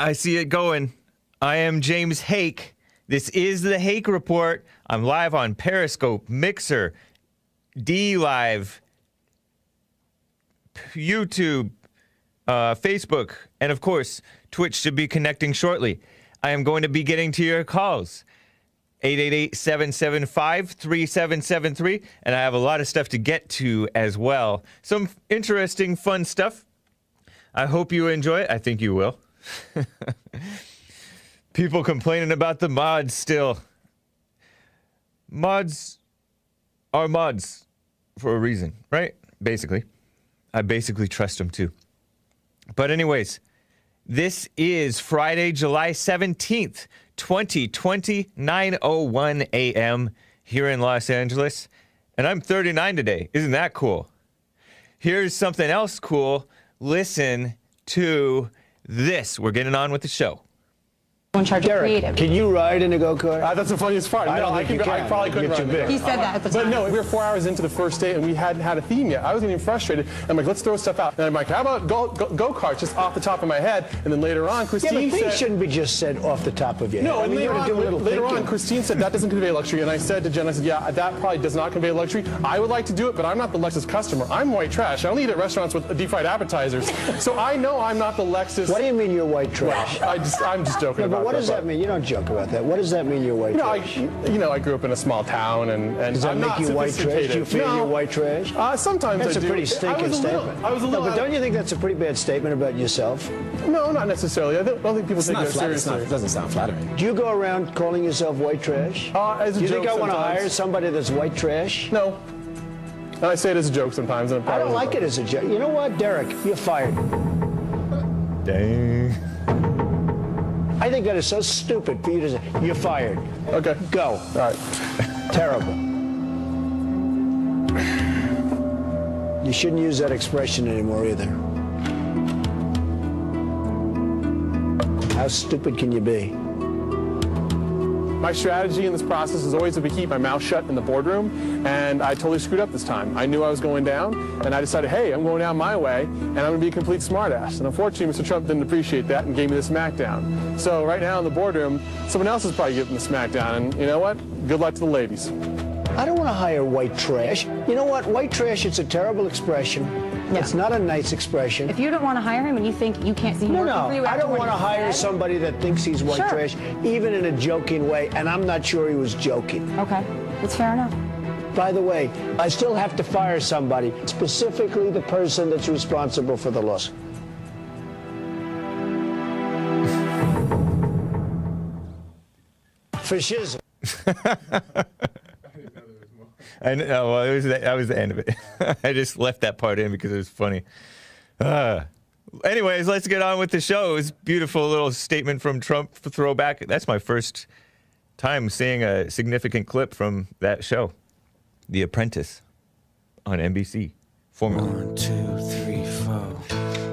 I see it going. I am James Hake. This is the Hake Report. I'm live on Periscope, Mixer, D Live, YouTube, uh, Facebook, and of course, Twitch should be connecting shortly. I am going to be getting to your calls. 888-775-3773 and I have a lot of stuff to get to as well. Some interesting fun stuff. I hope you enjoy it. I think you will. People complaining about the mods still. Mods are mods for a reason, right? Basically. I basically trust them too. But anyways, this is Friday, July 17th, 2020, 9:01 a.m. here in Los Angeles, and I'm 39 today. Isn't that cool? Here's something else cool. Listen to this. We're getting on with the show. In charge of creative. Can you ride in a go kart? Uh, that's the funniest part. I no, don't I, think can, you I can. probably couldn't You're too run big. there. He said that at the time. But no, we were four hours into the first date and we hadn't had a theme yet. I was getting frustrated. I'm like, let's throw stuff out. And I'm like, how about go, go, go-karts just off the top of my head? And then later on, Yeah, Christine but things said... shouldn't be just said off the top of your No, head. I and mean, you later, on, do a little later on, Christine said that doesn't convey luxury, and I said to Jen, I said, yeah, that probably does not convey luxury. I would like to do it, but I'm not the Lexus customer. I'm white trash. I only eat at restaurants with deep fried appetizers, so I know I'm not the Lexus. What do you mean you're white trash? I just, I'm just joking No, about but what does that mean? You don't joke about that. What does that mean you're white You know, I, trash? you know, I grew up in a small town, and, and Does that I'm make not you white trash? Do you sophisticated. feel no. you're white trash? Uh, sometimes That's I a do. pretty stinking was a little- statement. I was a little. no, but don't you think that's a pretty bad statement about yourself? No, not necessarily. I don't, don't think people It's take not that flat, it's not, it doesn't sound flattering. Do you go around calling yourself white trash? Uh, as a Do you think joke I want to hire somebody that's white trash? No. And I say it as a joke sometimes. And I don't like it as a joke. You know what, Derek? You're fired. Dang. I think that is so stupid for you to say. You're fired. Okay. Go. All right. Terrible. You shouldn't use that expression anymore either. How stupid can you be? My strategy in this process is always to keep my mouth shut in the boardroom, and I totally screwed up this time. I knew I was going down, and I decided, hey, I'm going down my way, and I'm going to be a complete smartass. And unfortunately, Mr. Trump didn't appreciate that and gave me the smackdown. So right now in the boardroom, someone else is probably getting the smackdown, and you know what? Good luck to the ladies. I don't want to hire white trash. You know what? White trash, it's a terrible expression. Yeah. It's not a nice expression. If you don't want to hire him and you think you can't see him No, working no, for you I don't want to hire said- somebody that thinks he's white Sure. trash, even in a joking way, and I'm not sure he was joking. Okay, that's fair enough. By the way, I still have to fire somebody, specifically the person that's responsible for the loss. For I know, well, it was the, that was the end of it. I just left that part in because it was funny. Uh, anyways, let's get on with the show. It was beautiful little statement from Trump throwback. That's my first time seeing a significant clip from that show, The Apprentice, on NBC. Formerly. One, two, three, four.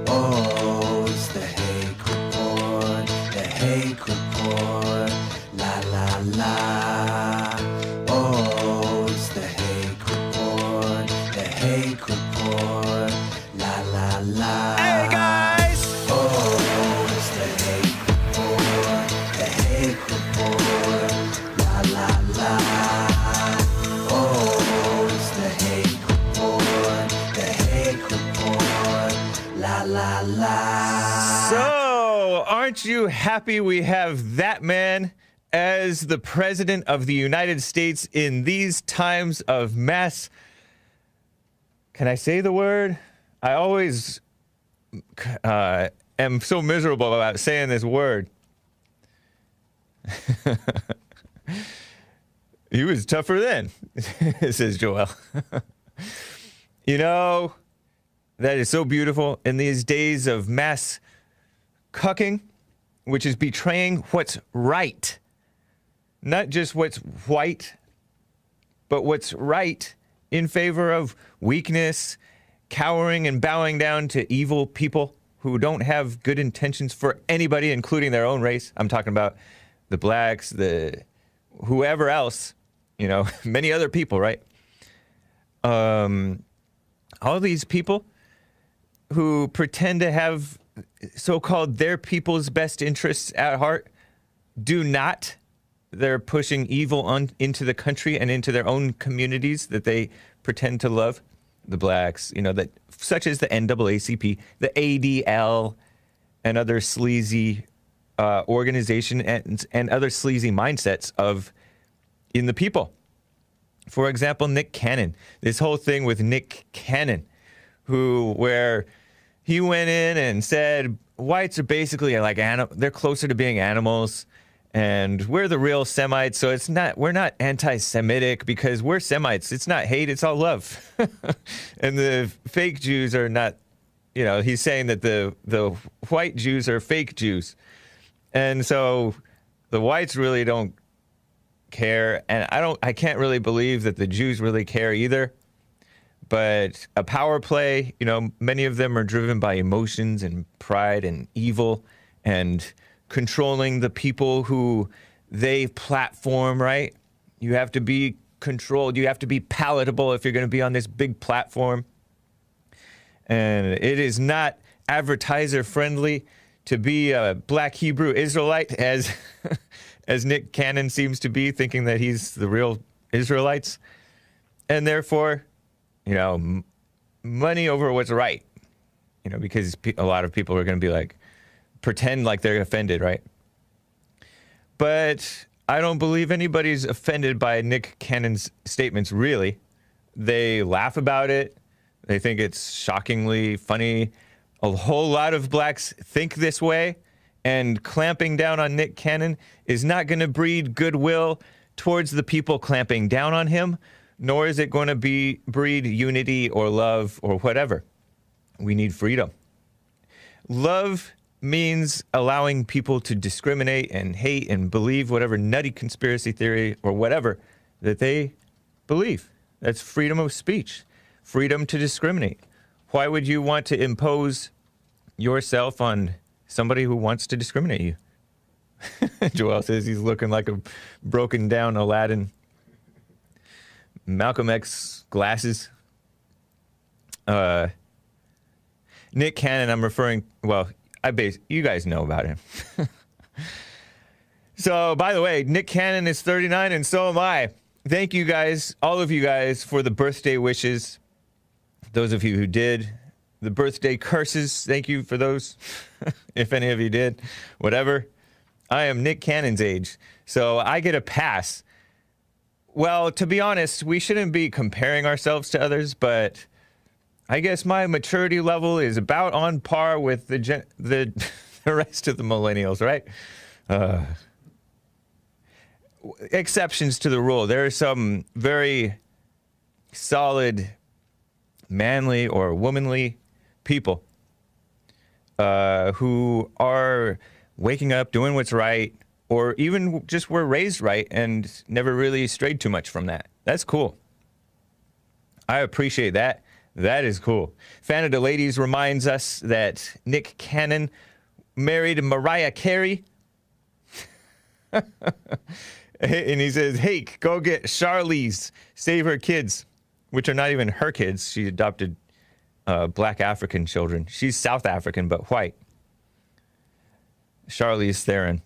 Oh, it's the Hake Report, the Hake Report, la la la. Aren't you happy we have that man as the president of the United States in these times of mass? Can I say the word? I always uh, am so miserable about saying this word. he was tougher then, says Joel. you know, that is so beautiful in these days of mass cucking, which is betraying what's right. Not just what's white, but what's right in favor of weakness, cowering and bowing down to evil people who don't have good intentions for anybody, including their own race. I'm talking about the blacks, the whoever else, you know, many other people, right? Um, all these people who pretend to have so-called their people's best interests at heart do not. They're pushing evil on into the country and into their own communities that they pretend to love. The blacks you know that such as the NAACP the ADL and other sleazy uh, organization and, and other sleazy mindsets of in the people. For example Nick Cannon. This whole thing with Nick Cannon who where he went in and said whites are basically like anim- they're closer to being animals and we're the real semites so it's not we're not anti-semitic because we're semites. It's not hate it's all love. And the fake jews are not you know he's saying that the the white jews are fake jews. And so the whites really don't care and i don't i can't really believe that the jews really care either but a power play, you know, many of them are driven by emotions and pride and evil and controlling the people who they platform, right? You have to be controlled. You have to be palatable if you're going to be on this big platform. And it is not advertiser friendly to be a black Hebrew Israelite as as Nick Cannon seems to be thinking that he's the real Israelites. And therefore, you know, m- money over what's right. You know, because pe- a lot of people are going to be like, pretend like they're offended, right? But I don't believe anybody's offended by Nick Cannon's statements, really. They laugh about it, they think it's shockingly funny. A whole lot of blacks think this way, and clamping down on Nick Cannon is not going to breed goodwill towards the people clamping down on him, nor is it going to be breed unity or love or whatever. We need freedom. Love means allowing people to discriminate and hate and believe whatever nutty conspiracy theory or whatever that they believe. That's freedom of speech, freedom to discriminate. Why would you want to impose yourself on somebody who wants to discriminate you? Joel says he's looking like a broken down Aladdin. Malcolm X glasses. Uh, Nick Cannon, I'm referring. Well, I base you guys know about him. so, by the way, Nick Cannon is 39, and so am I. Thank you guys, all of you guys, for the birthday wishes. Those of you who did, the birthday curses. Thank you for those, if any of you did. Whatever. I am Nick Cannon's age, so I get a pass. Well, to be honest, we shouldn't be comparing ourselves to others, but I guess my maturity level is about on par with the gen- the, the rest of the millennials, right? Uh, exceptions to the rule. There are some very solid, manly or womanly people uh, who are waking up, doing what's right, or even just were raised right and never really strayed too much from that. That's cool. I appreciate that. That is cool. Fan of the Ladies reminds us that Nick Cannon married Mariah Carey. and he says, Hey, go get Charlize, save her kids, which are not even her kids. She adopted uh, black African children. She's South African, but white. Charlize Theron,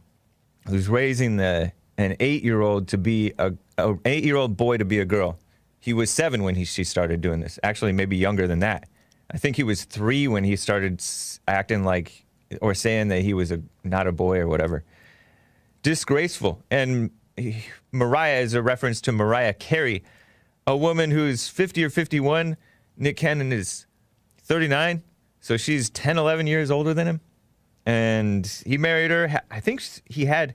who's raising the an eight year old to be a, a eight year old boy to be a girl. He was seven when he, she started doing this. Actually, maybe younger than that. I think he was three when he started acting like or saying that he was a not a boy or whatever. Disgraceful. And he- Mariah is a reference to Mariah Carey, a woman who's 50 or 51. Nick Cannon is 39, so she's 10, 11 years older than him. And he married her. I think he had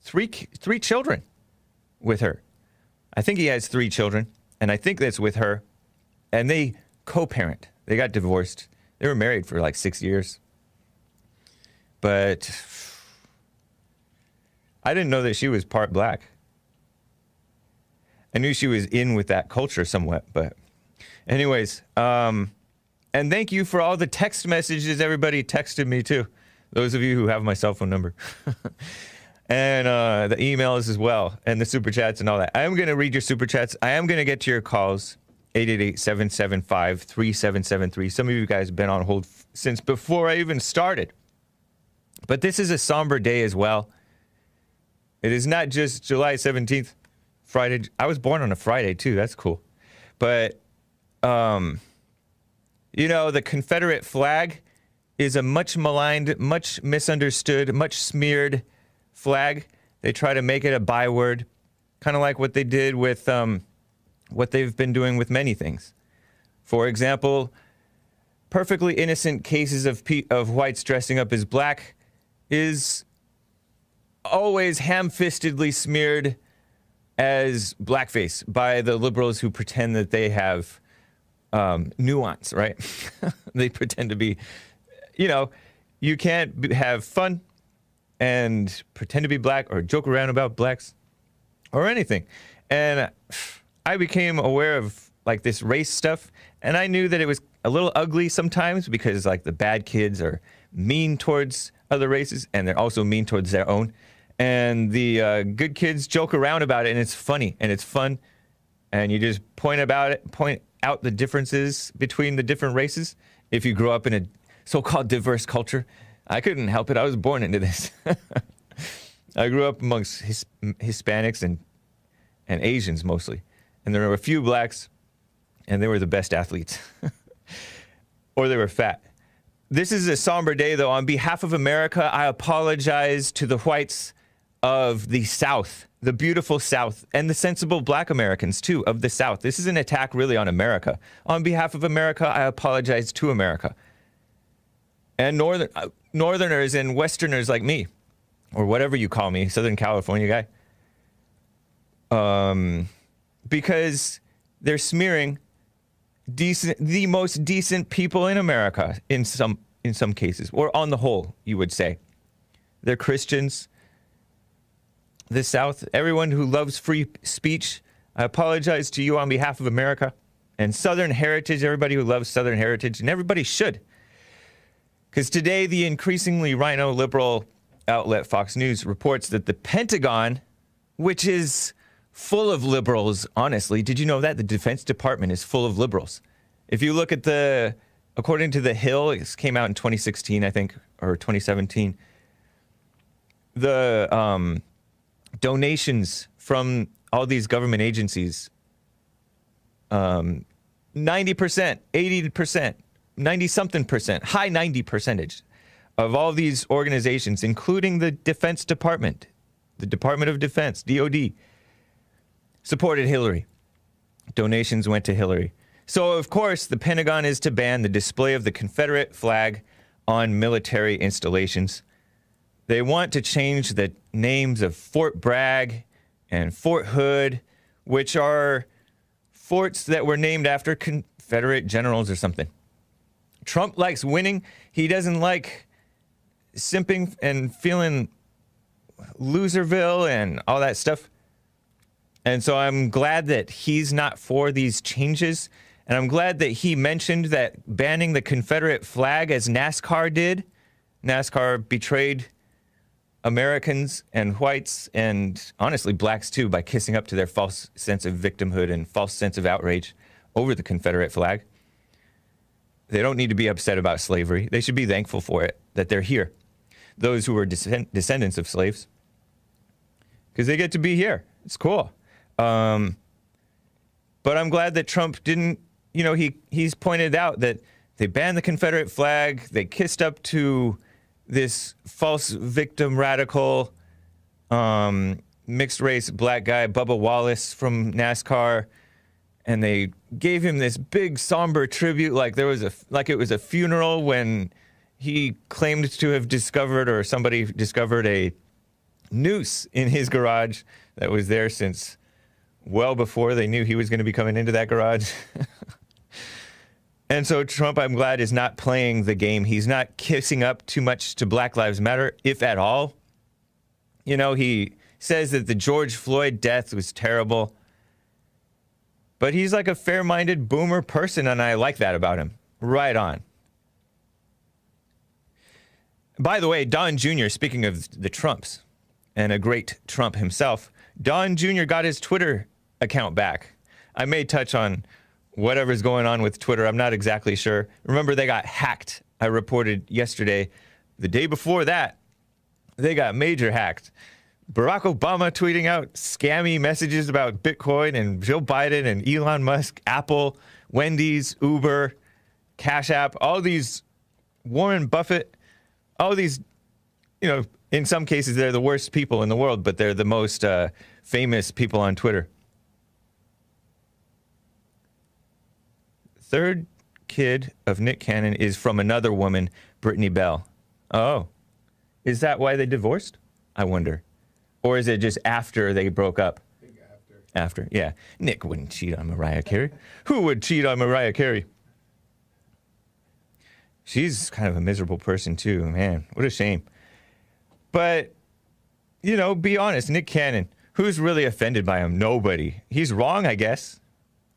three three children with her. I think he has three children, and I think that's with her. And they co-parent. They got divorced. They were married for like six years. But I didn't know that she was part black. I knew she was in with that culture somewhat, but anyways, um, and thank you for all the text messages everybody texted me too. Those of you who have my cell phone number. and uh, the emails as well, and the super chats and all that. I am going to read your super chats. I am going to get to your calls 888 775 3773. Some of you guys have been on hold f- since before I even started. But this is a somber day as well. It is not just July 17th, Friday. I was born on a Friday too. That's cool. But, um, you know, the Confederate flag is a much maligned, much misunderstood, much smeared flag. They try to make it a byword, kind of like what they did with um, what they've been doing with many things. For example, perfectly innocent cases of pe- of whites dressing up as black is always ham-fistedly smeared as blackface by the liberals who pretend that they have um, nuance, right? they pretend to be, you know, you can't have fun and pretend to be black or joke around about blacks or anything. And I became aware of like this race stuff, and I knew that it was a little ugly sometimes because like the bad kids are mean towards other races, and they're also mean towards their own. And the uh, good kids joke around about it, and it's funny and it's fun, and you just point about it, point out the differences between the different races. If you grow up in a so-called diverse culture, I couldn't help it. I was born into this. I grew up amongst his, Hispanics and and Asians mostly, and there were a few blacks, and they were the best athletes, or they were fat. This is a somber day, though. On behalf of America, I apologize to the whites of the South, the beautiful South, and the sensible black Americans, too, of the South. This is an attack really on America. On behalf of America, I apologize to America. And northern, uh, Northerners and Westerners like me, or whatever you call me, Southern California guy. Um, because they're smearing decent, the most decent people in America in some in some cases, or on the whole, you would say. They're Christians. The South, everyone who loves free speech, I apologize to you on behalf of America and Southern heritage, everybody who loves Southern heritage, and everybody should. Because today, the increasingly RINO liberal outlet Fox News reports that the Pentagon, which is full of liberals, honestly, did you know that? The Defense Department is full of liberals. If you look at the, according to The Hill, it came out in 2016, I think, or 2017, the um, donations from all these government agencies um, 90%, 80%, 90 something percent, high 90 percentage of all these organizations, including the Defense Department, the Department of Defense, DOD, supported Hillary. Donations went to Hillary. So, of course, the Pentagon is to ban the display of the Confederate flag on military installations. They want to change the names of Fort Bragg and Fort Hood, which are forts that were named after Confederate generals or something. Trump likes winning. He doesn't like simping and feeling loserville and all that stuff. And so I'm glad that he's not for these changes. And I'm glad that he mentioned that banning the Confederate flag as NASCAR did. NASCAR betrayed Americans and whites and honestly blacks too by kissing up to their false sense of victimhood and false sense of outrage over the Confederate flag. They don't need to be upset about slavery. They should be thankful for it, that they're here. Those who were descend- descendants of slaves. Because they get to be here. It's cool. Um, but I'm glad that Trump didn't, you know, he, he's pointed out that they banned the Confederate flag, they kissed up to this false victim radical um, mixed race black guy, Bubba Wallace from NASCAR, and they gave him this big somber tribute, like there was a like it was a funeral when he claimed to have discovered or somebody discovered a noose in his garage that was there since well before they knew he was going to be coming into that garage. and so Trump, I'm glad, is not playing the game. He's not kissing up too much to Black Lives Matter, if at all. You know, he says that the George Floyd death was terrible. But he's like a fair minded boomer person, and I like that about him. Right on. By the way, Don Jr., speaking of the Trumps and a great Trump himself, Don Jr. got his Twitter account back. I may touch on whatever's going on with Twitter. I'm not exactly sure. Remember, they got hacked I reported yesterday. The day before that, they got major hacked. Barack Obama tweeting out scammy messages about Bitcoin and Joe Biden and Elon Musk, Apple, Wendy's, Uber, Cash App, all these Warren Buffett, all these, you know, in some cases they're the worst people in the world, but they're the most uh, famous people on Twitter. Third kid of Nick Cannon is from another woman, Brittany Bell. Oh, is that why they divorced? I wonder. Or is it just after they broke up? after. After, yeah. Nick wouldn't cheat on Mariah Carey. Who would cheat on Mariah Carey? She's kind of a miserable person, too. Man, what a shame. But, you know, be honest, Nick Cannon, who's really offended by him? Nobody. He's wrong, I guess.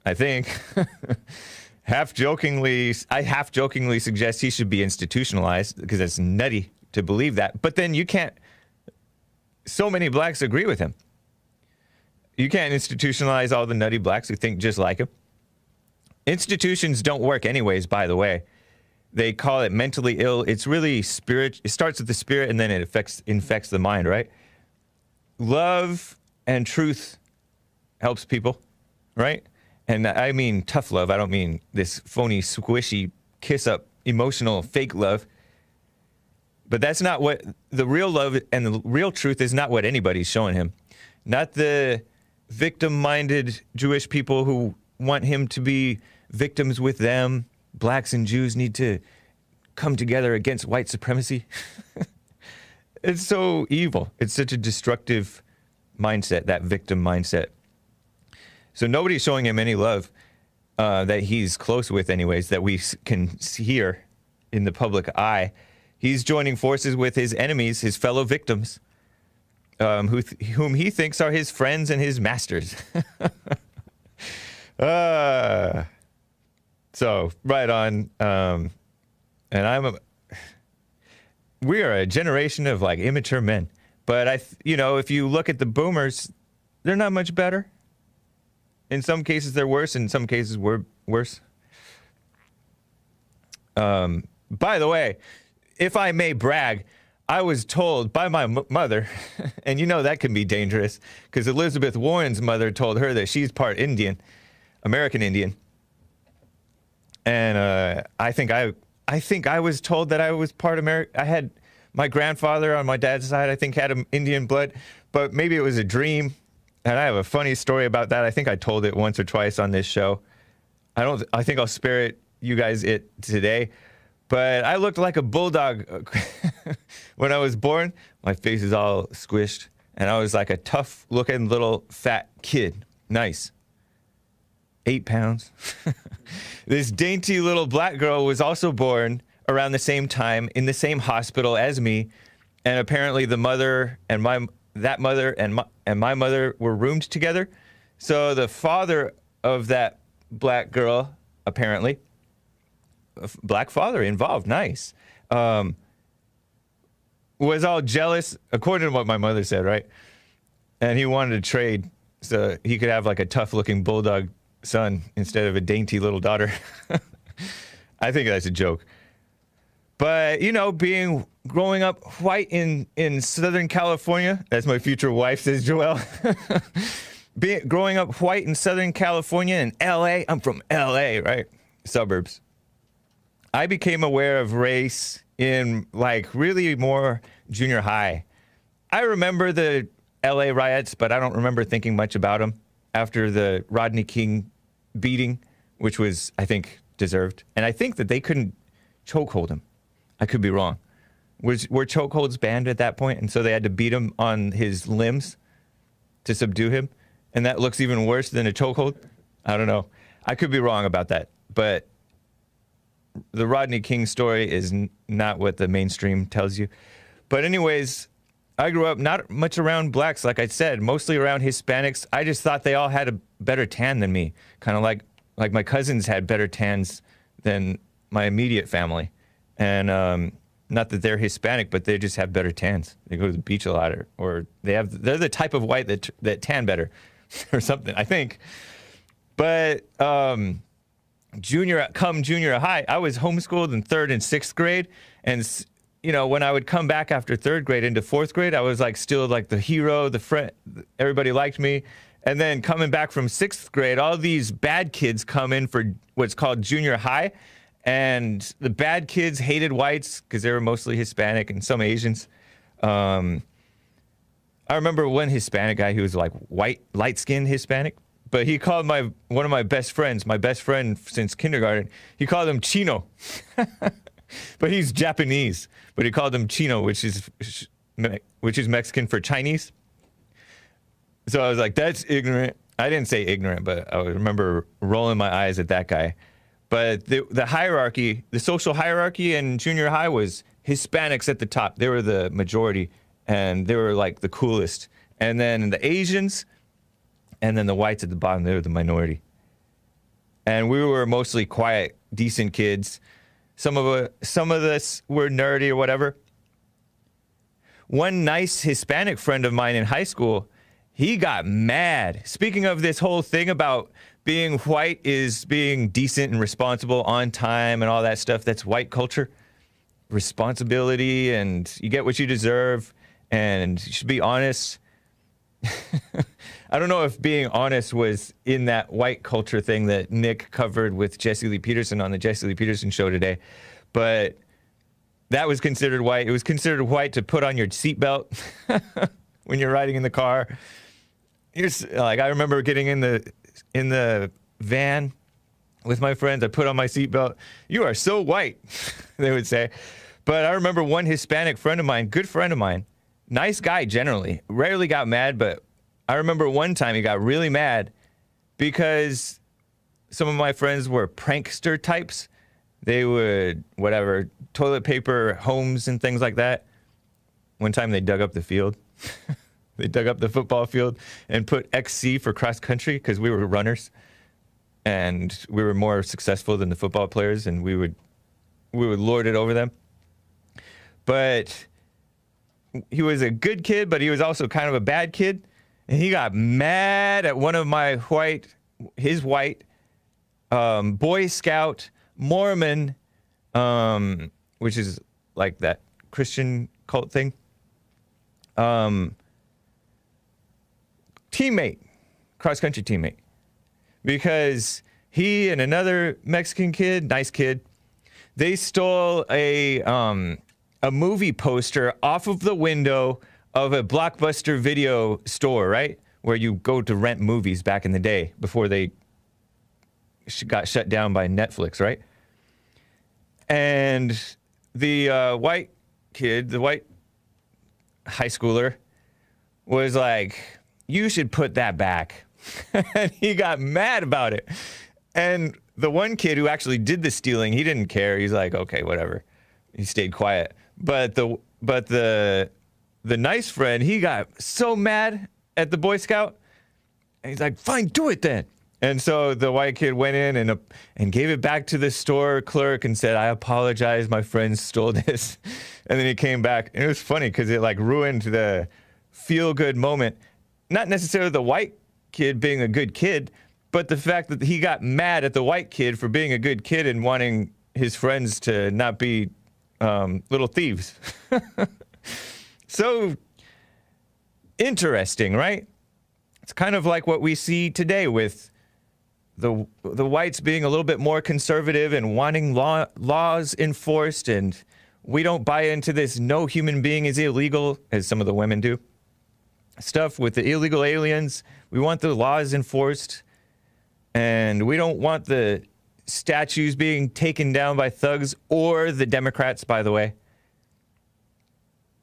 I think. half jokingly, I half jokingly suggest he should be institutionalized because it's nutty to believe that. But then you can't. So many blacks agree with him. You can't institutionalize all the nutty blacks who think just like him. Institutions don't work, anyways. By the way, they call it mentally ill. It's really spirit. It starts with the spirit, and then it affects infects the mind. Right? Love and truth helps people. Right? And I mean tough love. I don't mean this phony, squishy, kiss up, emotional, fake love. But that's not what the real love and the real truth is not what anybody's showing him. Not the victim minded Jewish people who want him to be victims with them. Blacks and Jews need to come together against white supremacy. it's so evil. It's such a destructive mindset, that victim mindset. So nobody's showing him any love uh, that he's close with, anyways, that we can hear in the public eye. He's joining forces with his enemies, his fellow victims, um, who whom he thinks are his friends and his masters. uh, so right on. Um, and I'm a, we are a generation of like immature men. But I, you know, if you look at the boomers, they're not much better. In some cases, they're worse. In some cases, we're worse. Um, by the way, if I may brag, I was told by my mother, and you know that can be dangerous because Elizabeth Warren's mother told her that she's part Indian, American Indian, and uh, I think I, I think I was told that I was part American. I had my grandfather on my dad's side. I think had Indian blood, but maybe it was a dream. And I have a funny story about that. I think I told it once or twice on this show. I don't. I think I'll spare it you guys it today. But I looked like a bulldog uh, when I was born. My face is all squished, and I was like a tough-looking little fat kid. Nice. Eight pounds. this dainty little black girl was also born around the same time in the same hospital as me, and apparently the mother and my that mother and my and my mother were roomed together. So the father of that black girl, apparently, black father involved, nice, um, was all jealous, according to what my mother said, right? And he wanted to trade so he could have like a tough looking bulldog son instead of a dainty little daughter. I think that's a joke. But you know, being growing up white in in Southern California, as my future wife says, Joelle. being growing up white in Southern California and L.A. I'm from L.A. Right, suburbs. I became aware of race in like really more junior high. I remember the LA riots, but I don't remember thinking much about them after the Rodney King beating, which was, I think, deserved. And I think that they couldn't chokehold him. I could be wrong. Was, were chokeholds banned at that point? And so they had to beat him on his limbs to subdue him? And that looks even worse than a chokehold? I don't know. I could be wrong about that. But the Rodney King story is n- not what the mainstream tells you. But anyways, I grew up not much around blacks, like I said, mostly around Hispanics. I just thought they all had a better tan than me, kind of like like my cousins had better tans than my immediate family, and um, not that they're Hispanic, but they just have better tans. They go to the beach a lot, or, or they have they're the type of white that that tan better, or something. I think, but. Um, junior come junior high, I was homeschooled in third and sixth grade, and you know when I would come back after third grade into fourth grade, I was like still like the hero, the friend. Everybody liked me, and then coming back from sixth grade, all these bad kids come in for what's called junior high, and the bad kids hated whites because they were mostly Hispanic and some Asians. Um, I remember one Hispanic guy who was like white, light skinned Hispanic, but he called my one of my best friends, my best friend since kindergarten. He called him Chino, but he's Japanese. But he called him Chino, which is which is Mexican for Chinese. So I was like, that's ignorant. I didn't say ignorant, but I remember rolling my eyes at that guy. But the, the hierarchy, the social hierarchy in junior high was Hispanics at the top. They were the majority and they were like the coolest. And then the Asians and then the whites at the bottom, they were the minority. And we were mostly quiet, decent kids. Some of, uh, some of us were nerdy or whatever. One nice Hispanic friend of mine in high school, he got mad. Speaking of this whole thing about being white is being decent and responsible on time and all that stuff, that's white culture. Responsibility and you get what you deserve and you should be honest. I don't know if being honest was in that white culture thing that Nick covered with Jesse Lee Peterson on the Jesse Lee Peterson show today, but that was considered white. It was considered white to put on your seatbelt when you're riding in the car. You're, like I remember getting in the in the van with my friends. I put on my seatbelt. You are so white, they would say. But I remember one Hispanic friend of mine, good friend of mine, nice guy generally, rarely got mad, but I remember one time he got really mad because some of my friends were prankster types. They would, whatever, toilet paper homes and things like that. One time they dug up the field. they dug up the football field and put XC for cross country because we were runners and we were more successful than the football players and we would we would lord it over them. But he was a good kid, but he was also kind of a bad kid. And he got mad at one of my white, his white um, Boy Scout, Mormon, um, which is like that Christian cult thing. Um, teammate, cross country teammate, because he and another Mexican kid, nice kid, they stole a um, a movie poster off of the window of a blockbuster video store, right, where you go to rent movies back in the day before they got shut down by Netflix, right? And the uh, white kid, the white high schooler, was like, "You should put that back," and he got mad about it. And the one kid who actually did the stealing, he didn't care. He's like, "Okay, whatever." He stayed quiet. But the but the the nice friend, he got so mad at the Boy Scout, and he's like, "Fine, do it then." And so the white kid went in and uh, and gave it back to the store clerk and said, "I apologize, my friend stole this." And then he came back, and it was funny because it like ruined the feel good moment. Not necessarily the white kid being a good kid, but the fact that he got mad at the white kid for being a good kid and wanting his friends to not be um, little thieves. so interesting, right? It's kind of like what we see today with the the whites being a little bit more conservative and wanting law, laws enforced, and we don't buy into this "no human being is illegal" as some of the women do. Stuff with the illegal aliens, we want the laws enforced, and we don't want the statues being taken down by thugs or the Democrats, by the way,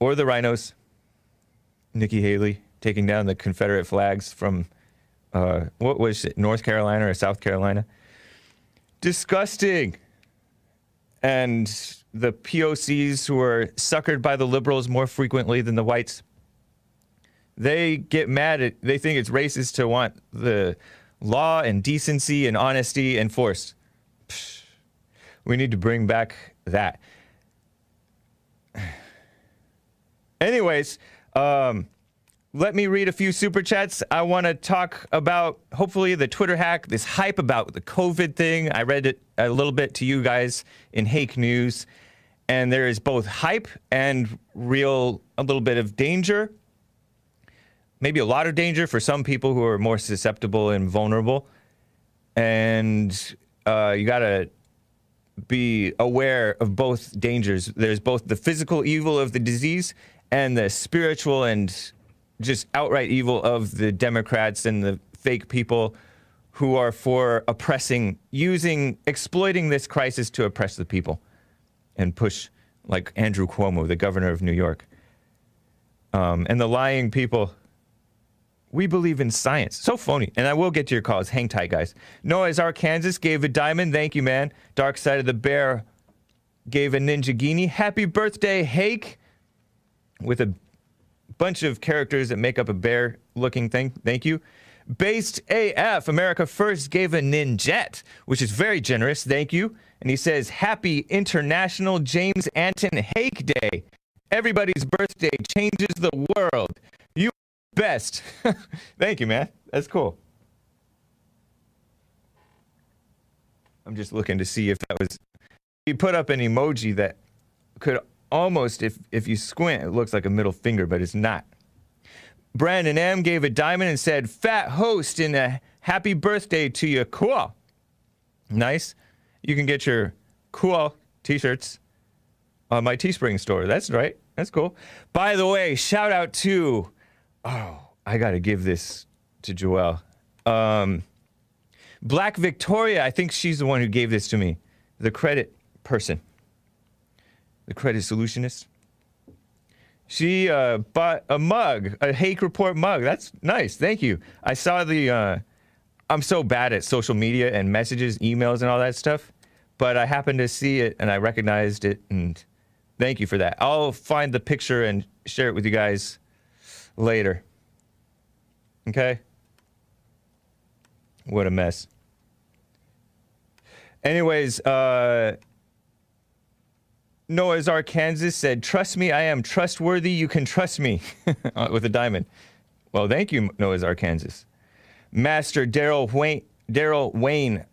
or the RINOs. Nikki Haley taking down the Confederate flags from uh, what was it, North Carolina or South Carolina? Disgusting. And the POCs who are suckered by the liberals more frequently than the whites, they get mad at, they think it's racist to want the law and decency and honesty enforced. Psh, We need to bring back that. Anyways, um, let me read a few super chats. I want to talk about hopefully the Twitter hack, this hype about the COVID thing. I read it a little bit to you guys in Hake News, and there is both hype and real, a little bit of danger. Maybe a lot of danger for some people who are more susceptible and vulnerable. And uh, you got to be aware of both dangers. There's both the physical evil of the disease and the spiritual and just outright evil of the Democrats and the fake people who are for oppressing, using, exploiting this crisis to oppress the people and push, like Andrew Cuomo, the governor of New York. Um, and the lying people. We believe in science. So phony. And I will get to your calls. Hang tight, guys. Noah's Arkansas gave a diamond. Thank you, man. Dark Side of the Bear gave a Ninjaghini. Happy birthday, Hake. With a bunch of characters that make up a bear looking thing. Thank you. Based AF, America First gave a ninjet, which is very generous. Thank you. And he says, Happy International James Anton Hake Day. Everybody's birthday changes the world. You best. Thank you, man. That's cool. I'm just looking to see if that was. He put up an emoji that could almost, if if you squint, it looks like a middle finger, but it's not. Brandon M gave a diamond and said, "Fat host and a happy birthday to you." Cool. Nice. You can get your cool t-shirts on my Teespring store. That's right. That's cool. By the way, shout out to oh, I got to give this to Joelle. Um, Black Victoria, I think she's the one who gave this to me. The credit person, the credit solutionist. She uh, bought a mug, a Hake Report mug. That's nice. Thank you. I saw the. Uh, I'm so bad at social media and messages, emails, and all that stuff, but I happened to see it and I recognized it, and thank you for that. I'll find the picture and share it with you guys later. Okay? What a mess. Anyways, uh, Noah's Arkansas said, Trust me, I am trustworthy. You can trust me Uh, with a diamond. Well, thank you, Noah's Arkansas. Master Daryl Wayne, Daryl Wayne,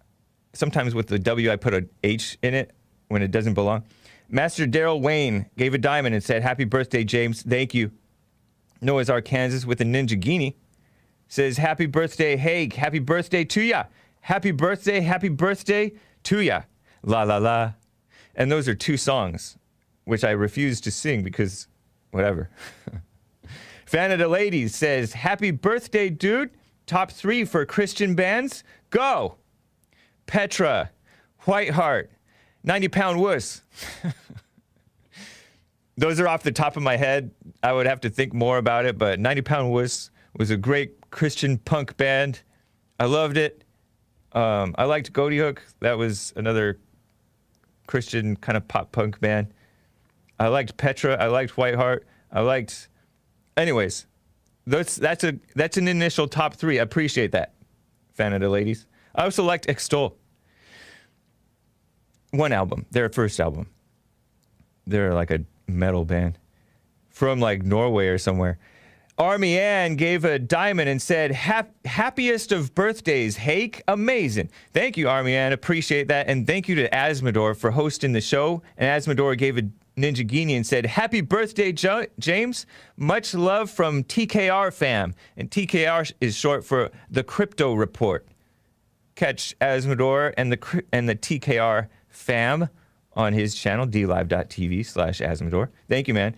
sometimes with the W, I put a H in it when it doesn't belong. Master Daryl Wayne gave a diamond and said, Happy birthday, James. Thank you. Noah's Arkansas with a Ninjaghini says, Happy birthday, Haig. Happy birthday to ya. Happy birthday, happy birthday to ya. La la la. And those are two songs, which I refuse to sing because whatever. Fan of the Ladies says, Happy birthday, dude. Top three for Christian bands. Go. Petra, Whiteheart, 90 pound wuss. Those are off the top of my head. I would have to think more about it, but 90 Pound Wuss was a great Christian punk band. I loved it. Um, I liked Ghoti Hook. That was another Christian kind of pop punk band. I liked Petra. I liked Whiteheart. I liked. Anyways, that's that's a that's an initial top three. I appreciate that, fan of the ladies. I also liked Extol. One album, their first album. They're like a metal band from like Norway or somewhere. Army Ann gave a diamond and said, "Hap- "Happiest of birthdays, Hake. Amazing. Thank you, Army Ann. Appreciate that, and thank you to Asmodor for hosting the show." And Asmodor gave a Ninjaghini and said, "Happy birthday, jo- James. Much love from TKR fam." And TKR is short for the Krypto Report. Catch Asmodor and the and the TKR fam on his channel dlive.tv slash Asmodor. Thank you, man.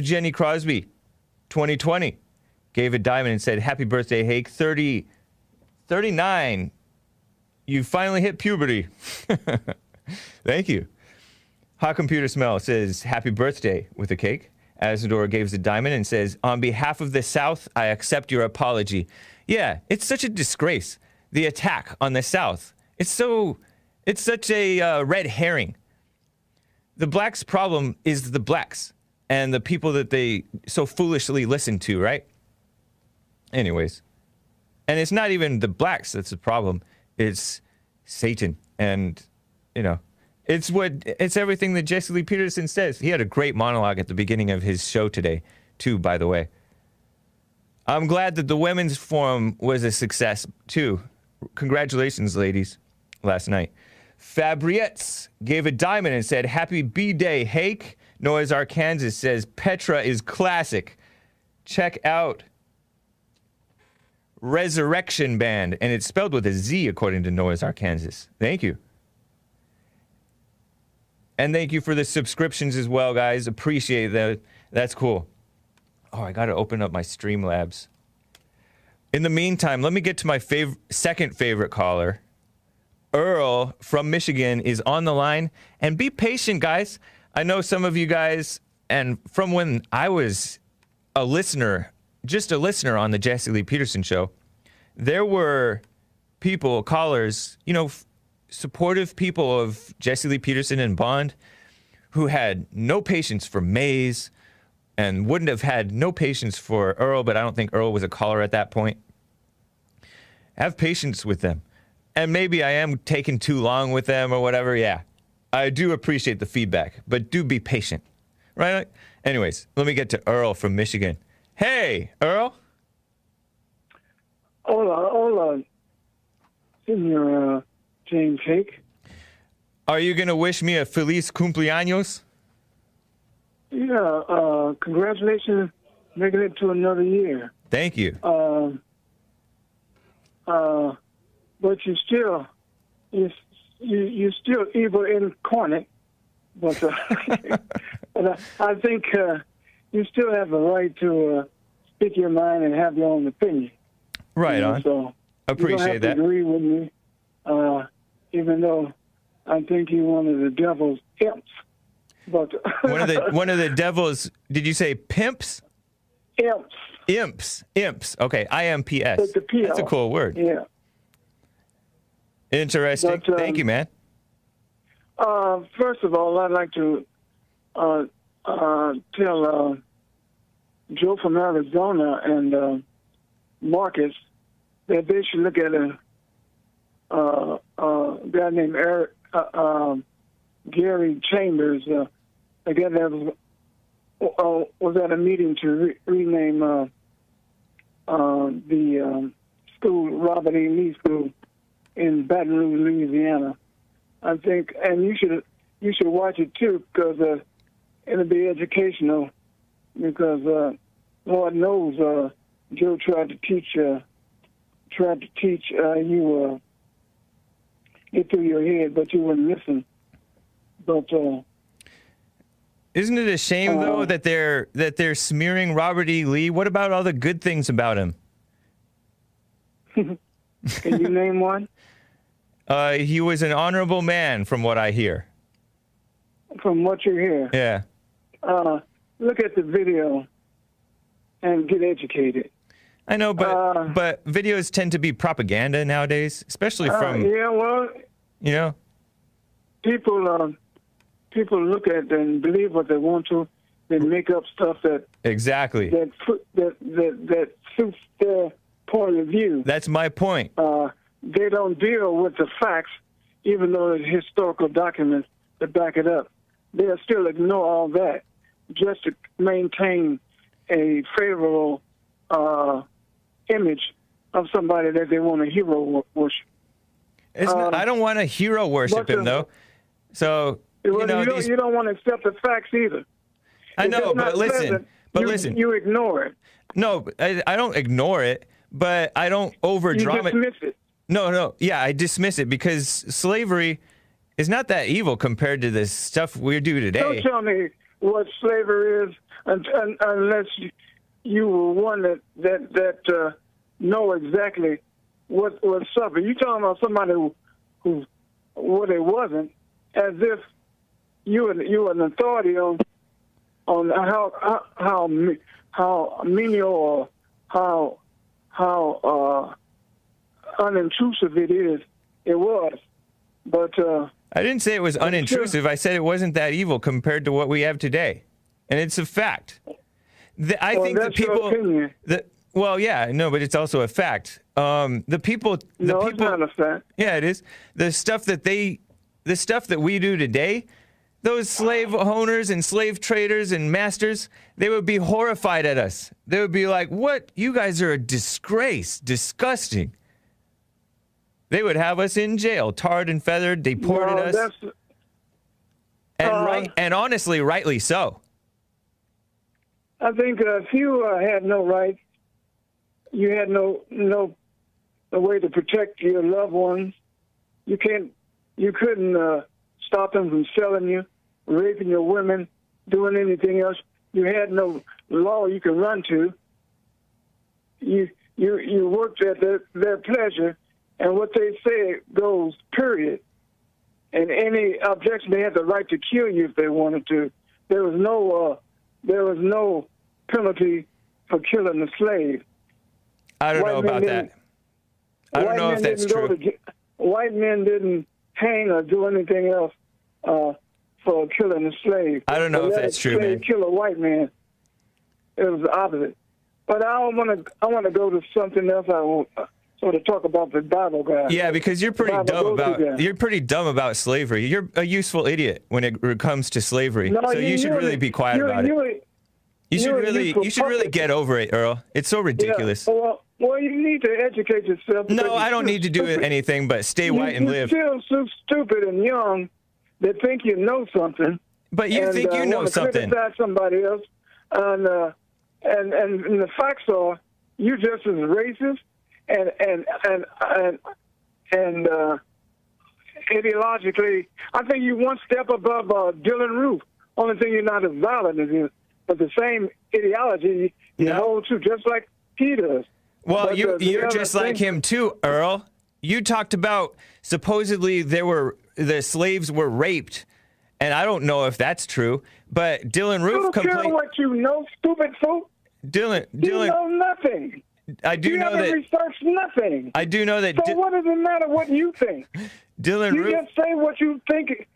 Jenny Crosby, 2020, gave a diamond and said, Happy birthday, Hake. 30, 39. You finally hit puberty. Thank you. Hot Computer Smell says, Happy birthday with a cake. Asmodor gives a diamond and says, On behalf of the South, I accept your apology. Yeah, it's such a disgrace. The attack on the South. It's so, it's such a uh, red herring the blacks' problem is the blacks and the people that they so foolishly listen to, right? Anyways, and it's not even the blacks that's the problem; it's Satan, and you know, it's what it's everything that Jesse Lee Peterson says. He had a great monologue at the beginning of his show today, too. By the way, I'm glad that the women's forum was a success too. Congratulations, ladies, last night. Fabrietz gave a diamond and said, Happy B Day, Hake. Noah's Arkansas says, Petra is classic. Check out Resurrection Band. And it's spelled with a Z, according to Noah's Arkansas. Thank you. And thank you for the subscriptions as well, guys. Appreciate that. That's cool. Oh, I got to open up my Streamlabs. In the meantime, let me get to my fav- second favorite caller. Earl from Michigan is on the line. And be patient, guys. I know some of you guys, and from when I was a listener, just a listener on the Jesse Lee Peterson show, there were people, callers, you know, supportive people of Jesse Lee Peterson and Bond who had no patience for Maze and wouldn't have had no patience for Earl, but I don't think Earl was a caller at that point. Have patience with them. And maybe I am taking too long with them or whatever. Yeah. I do appreciate the feedback, but do be patient. Right? Anyways, let me get to Earl from Michigan. Hey, Earl. Hola, hola, Senor uh, James Hake. Are you going to wish me a feliz cumpleaños? Yeah, uh, congratulations making it to another year. Thank you. Um, uh, but you still, you you you still evil incarnate. But, uh, but I, I think uh, you still have the right to uh, speak your mind and have your own opinion. Right You know, on. So Appreciate that. agree with me, uh, even though I think you're one of the devil's imps. But One of the one of the devils. Did you say pimps? imps, Imps. Imps. Okay. I M P S. That's a cool word. yeah. Interesting. But, um, Thank you, man. Uh, first of all, I'd like to uh, uh, tell uh, Joe from Arizona and uh, Marcus that they should look at a uh, uh, guy named Eric, uh, um, Gary Chambers. Uh, a guy that was, uh, was at a meeting to re- rename uh, uh, the um, school, Robert E. Lee School, in Baton Rouge, Louisiana. I think, and you should you should watch it too because uh, it'll be educational. Because uh, Lord knows uh, Joe tried to teach uh, tried to teach uh, you uh, it through your head, but you wouldn't listen. But uh, Isn't it a shame though Uh, that they're that they're smearing Robert E. Lee? What about all the good things about him? can you name one Uh, he was an honorable man, from what I hear. from what you hear? Yeah. Uh, look at the video and get educated. I know, but Uh, but videos tend to be propaganda nowadays, especially Uh, from yeah, well, you know. people uh, people look at and believe what they want to, then make up stuff that Exactly. that that that, that suits their point of view. That's my point. Uh, they don't deal with the facts, even though there's historical documents that back it up. They'll still ignore all that just to maintain a favorable uh, image of somebody that they want to hero worship. Um, I don't want to hero worship him uh, though. So Well, you know, you, don't, these, you don't want to accept the facts either. I If know, but listen, but you, listen. you ignore it. no, I, I don't ignore it, but I don't over You dismiss it. No, no, yeah, I dismiss it because slavery is not that evil compared to the stuff we do today. Don't tell me what slavery is un, un, unless you, were one that that that uh, know exactly what was suffering. You talking about somebody who, who what it wasn't, as if you were you were an authority on on how how how menial or how how uh, unintrusive it is. It was, but. Uh, I didn't say it was unintrusive. I said it wasn't that evil compared to what we have today, and it's a fact. The, I Well, think the people. opinion. The, well, yeah, no, but it's also a fact. Um, the people. The no, people. it's not a fact. Yeah, it is. The stuff that they, the stuff that we do today, those slave owners and slave traders and masters, they would be horrified at us. They would be like, "What? You guys are a disgrace, disgusting." They would have us in jail, tarred and feathered, deported No, us, and uh, right, and honestly, rightly so. I think uh, if you uh, had no rights, you had no no no way to protect your loved ones. You can't, you couldn't uh, stop them from selling you, raping your women, doing anything else. You had no law you could run to. You you you worked at their, their pleasure, and what they say goes. Period. And any objection, they had the right to kill you if they wanted to. There was no uh, there was no penalty for killing a slave. I don't White know about that. I don't know if that's true. to white men didn't hang or do anything else uh, for killing a slave. I don't know if that's true, man. Kill a white man. It was the opposite. But I want to. I want to go to something else. I uh, sort of talk about the Bible guy. Yeah, because you're pretty dumb about that. you're pretty dumb about slavery. You're a useful idiot when it comes to slavery. No, so you, should you're- really be quiet you're- about it. you're- You should really you should really get over it, Earl. It's so Yeah. ridiculous. Well, well, you need to educate yourself. No, I don't need to do stupid. anything but stay You- white and you live. feel so stupid and young that think you know something. But you and, think uh, you know wanna something. Criticize somebody else, and, uh, and and and the facts are you just as racist and and and and and uh, ideologically, I think you're one step above uh, Dylann Roof. Only thing you're not as violent as him, but the same ideology you No. hold to, just like he does. Well, But you, the- you're just like him too, Earl. You talked about supposedly there were the slaves were raped, and I don't know if that's true. But Dylann Roof don't care complained. what you know, stupid fool. Dylan, You Dylan, know nothing. I do you know that. researched nothing. I do know that So Dy- what does it matter what you think? Dylan You Roof. just say what you think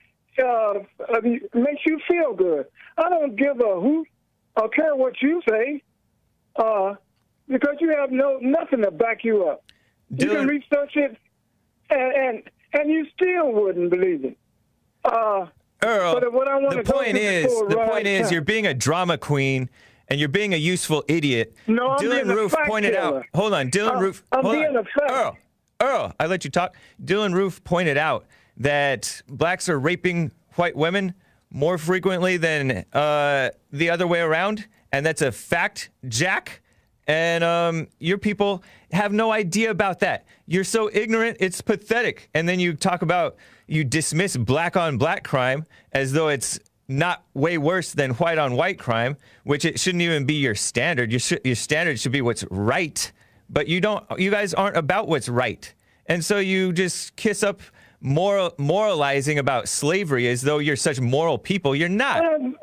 uh, uh, makes you feel good. I don't give a hoot or care what you say, uh, because you have no nothing to back you up. You can Dylan- research it, and and, and you still wouldn't believe it. Uh, Earl, But what I wanna the point is, the point is, you're being a drama queen and you're being a useful idiot. No, I'm Dylan being a Roof fact pointed out. Hold on, Dylan Uh, Roof. I'm hold being on. a. Earl, Earl, I let you talk. Dylann Roof pointed out that blacks are raping white women more frequently than uh, the other way around, and that's a fact, Jack. And um, your people have no idea about that. You're so ignorant, it's pathetic. And then you talk about, you dismiss black on black crime as though it's not way worse than white on white crime, which it shouldn't even be your standard. Your, sh- your standard should be what's right. But you don't, you guys aren't about what's right. And so you just kiss up moral, moralizing about slavery as though you're such moral people. You're not. um,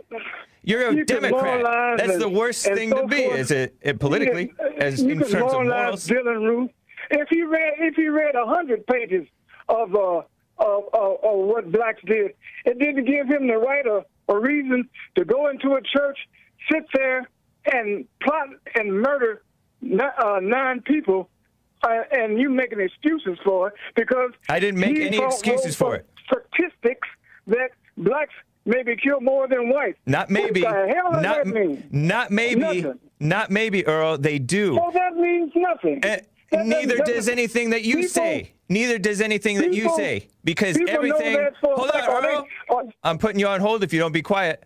You're a You Democrat. That's and- the worst thing so to be, forth. is it, it politically, you can- as you in terms of morals. Dylann Roof. If he read, if he read a hundred pages of, uh, of, of of what blacks did, it didn't give him the right or, or reason to go into a church, sit there, and plot and murder uh, nine people, uh, and you making excuses for it because I didn't make any excuses for it. Statistics that blacks maybe kill more than whites. Not maybe. What the hell does not, that mean? not maybe. Nothing. Not maybe, Earl. They do. Well, that means nothing. Uh, That neither does anything that you people- say. Neither does anything that you say. Because everything. that for a Hold on, they- Earl. I'm putting you on hold if you don't be quiet.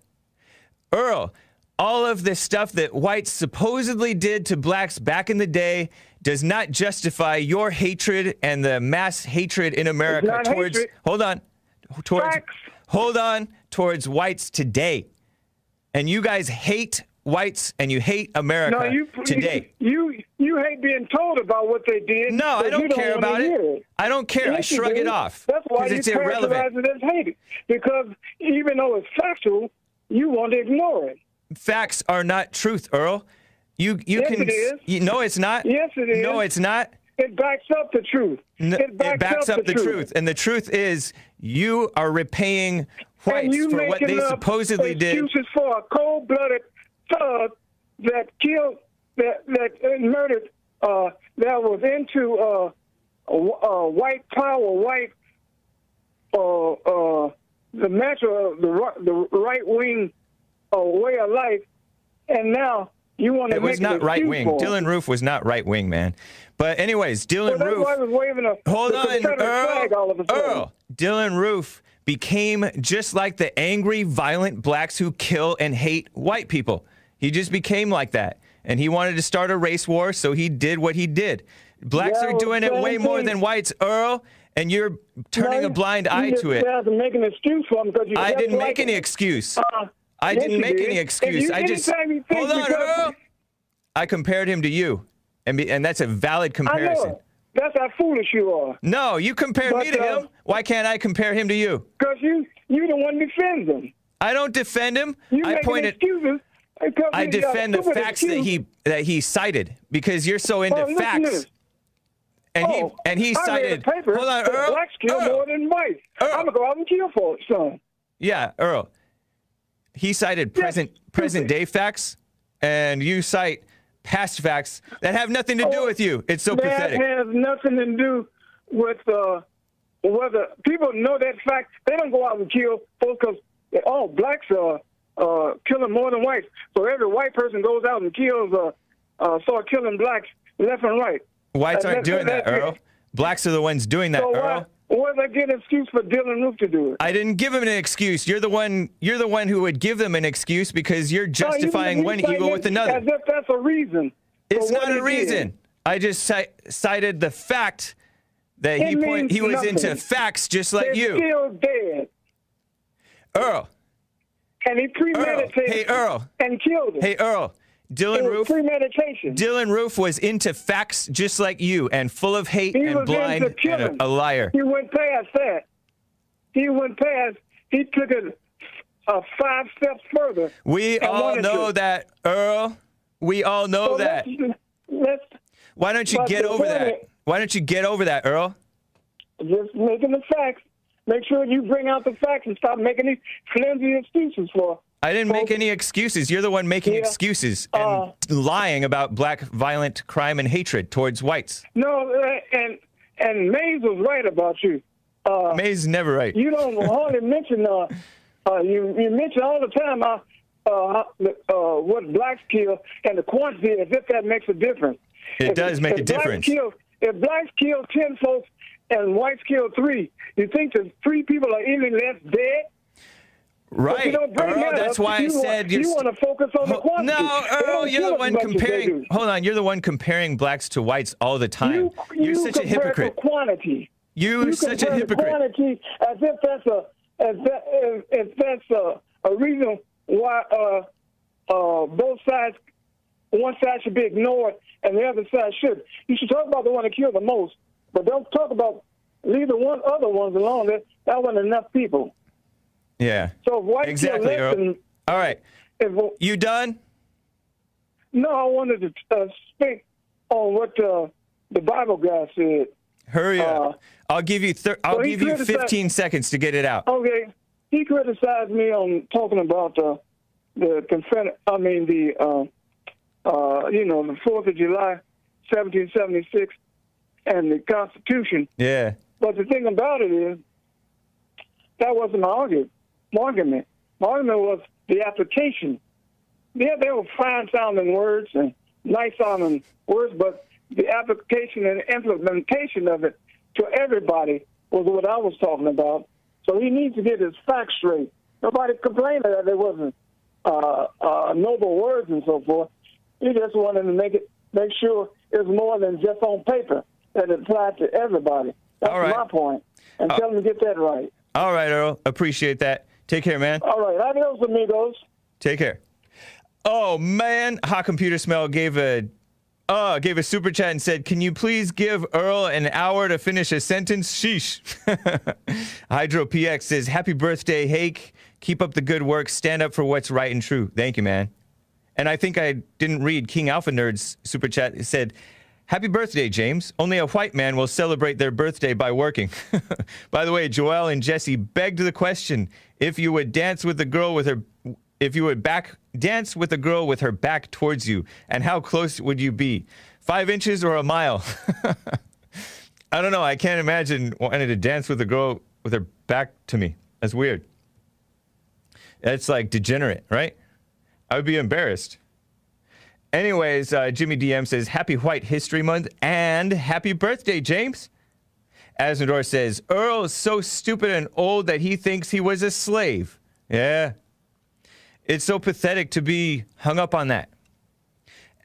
Earl, all of the stuff that whites supposedly did to blacks back in the day does not justify your hatred and the mass hatred in America towards. hatred. Hold on. Towards. Facts. Hold on. Towards whites today. And you guys hate whites and you hate America no, you today. You you hate being told about what they did. No, I but don't care about it. I don't care. I Yes, you shrug do. it off That's why you it's irrelevant. characterize it as hate. Because even though it's factual, you want to ignore it. Facts are not truth, Earl. You you Yes, can. it is. You, no, it's not. Yes, it is. No, it's not. It backs up the truth. No, it backs, up, the truth. and the truth is you are repaying whites for what they up supposedly did. excuses for a cold-blooded thug that killed, that that uh, murdered, uh, that was into uh, white power, white uh, uh, the natural, the the right wing uh, way of life, and now you want to It was not right wing. Dylann Roof was not right wing, man. But anyways, Dylan Well, Roof. I was waving a Hold on, flag all of a Earl. sudden. Earl. Dylann Roof became just like the angry, violent blacks who kill and hate white people. He just became like that. And he wanted to start a race war, so he did what he did. Blacks Yeah, are doing it way more than whites, Earl, and you're turning No, a blind eye to it. make an excuse for him because you I didn't like make any excuse. Uh, I yes, didn't make did. any excuse. I just anytime you think hold on, Earl. I compared him to you, and be, and that's a valid comparison. That's how foolish you are. No, you compared me to uh, him. Why can't I compare him to you? Because you, you the one defends him. I don't defend him. You I making pointed. excuses. I a defend the facts that he that he cited because you're so into Oh, facts. And oh, he and he I cited. paper hold on, Earl. blacks kill Earl. more than whites. Earl. I'm gonna go out and kill for it, son. Yeah, Earl. He cited present present day facts, and you cite past facts that have nothing to do Oh, with you. It's so that pathetic. has nothing to do with uh, whether people know that fact. They don't go out and kill folks because oh, blacks are uh, killing more than whites. So every white person goes out and kills, uh, uh, start killing blacks left and right. Whites aren't doing that, it. Earl. Blacks are the ones doing that, So Earl. why they get an excuse for Dylann Roof to do it? I didn't give him an excuse. You're the one. You're the one who would give them an excuse because you're No, you- justifying you one evil it with another. As if that's a reason. It's not a did. reason. I just ci- cited the fact that he point, he was nothing. into facts just like They're you, still dead. Earl. And he premeditated Hey, Earl. and killed him. Hey Earl, Dylann Roof. premeditation. Dylann Roof was into facts just like you, and full of hate He and blind and a, a liar. He went past that. He went past. He took it uh, five steps further. We all know to. that, Earl. We all know So that. Let's, let's Why don't you get over that? Why don't you get over that, Earl? just making the facts. Make sure you bring out the facts and stop making these flimsy excuses for. I didn't make any excuses. You're the one making Yeah. excuses and Uh, lying about black violent crime and hatred towards whites. No, uh, and and Maze was right about you. Uh, Maze never right. you don't hardly mention. Uh, uh, you you mention all the time uh, uh, uh, what blacks kill and the quantity, as if that makes a difference. It If- does make if a difference. Kill, if blacks kill ten folks and whites killed three, you think the three people are any less dead? Right, Earl. that That's up. why I you said you want to focus on the quantity. No, Earl, you're the one much as they comparing. Hold on, you're the one comparing blacks to whites all the time. You, You're such a hypocrite. Quantity. You're you such a hypocrite. quantity as if that's a as that, if, if that's a, a reason why uh, uh, both sides, one side should be ignored and the other side should. You should talk about the one that killed the most, but don't talk about leave the one other ones alone. That that wasn't enough people. Yeah. So if white Exactly, than All right. if, You done? no, I wanted to uh, speak on what uh, the Bible guy said. Hurry up. Uh, I'll give you thir- I'll he give you 15 seconds to get it out. Okay, he criticized me on talking about uh, the Confederate. I mean the uh, uh, you know the Fourth of July, 1776, and the Constitution. Yeah. But the thing about it is that wasn't my argument. My argument. My argument was the application. Yeah, they were fine sounding words and nice sounding words, but the application and implementation of it to everybody was what I was talking about. So he needs to get his facts straight. Nobody complained that there wasn't uh, uh, noble words and so forth. He just wanted to make it make sure it's more than just on paper that applied to everybody. That's All right. my point. And tell them to get that right. All right, Earl. Appreciate that. Take care, man. All right, adios, amigos. Take care. Oh man, Hot Computer Smell gave a uh gave a super chat and said, "Can you please give Earl an hour to finish a sentence?" Sheesh. Hydro PX says, "Happy birthday, Hake. Keep up the good work. Stand up for what's right and true." Thank you, man. And I think I didn't read King Alpha Nerd's super chat. It said, Happy birthday, James. Only a white man will celebrate their birthday by working. by the way, Joel and Jesse begged the question if you would dance with a girl with her if you would back dance with a girl with her back towards you, and how close would you be? Five inches or a mile? I don't know. I can't imagine wanting to dance with a girl with her back to me. That's weird. That's like degenerate, right? I would be embarrassed. Anyways, uh, Jimmy DM says, Happy White History Month and happy birthday, James. Asmodor says, Earl is so stupid and old that he thinks he was a slave. Yeah. It's so pathetic to be hung up on that.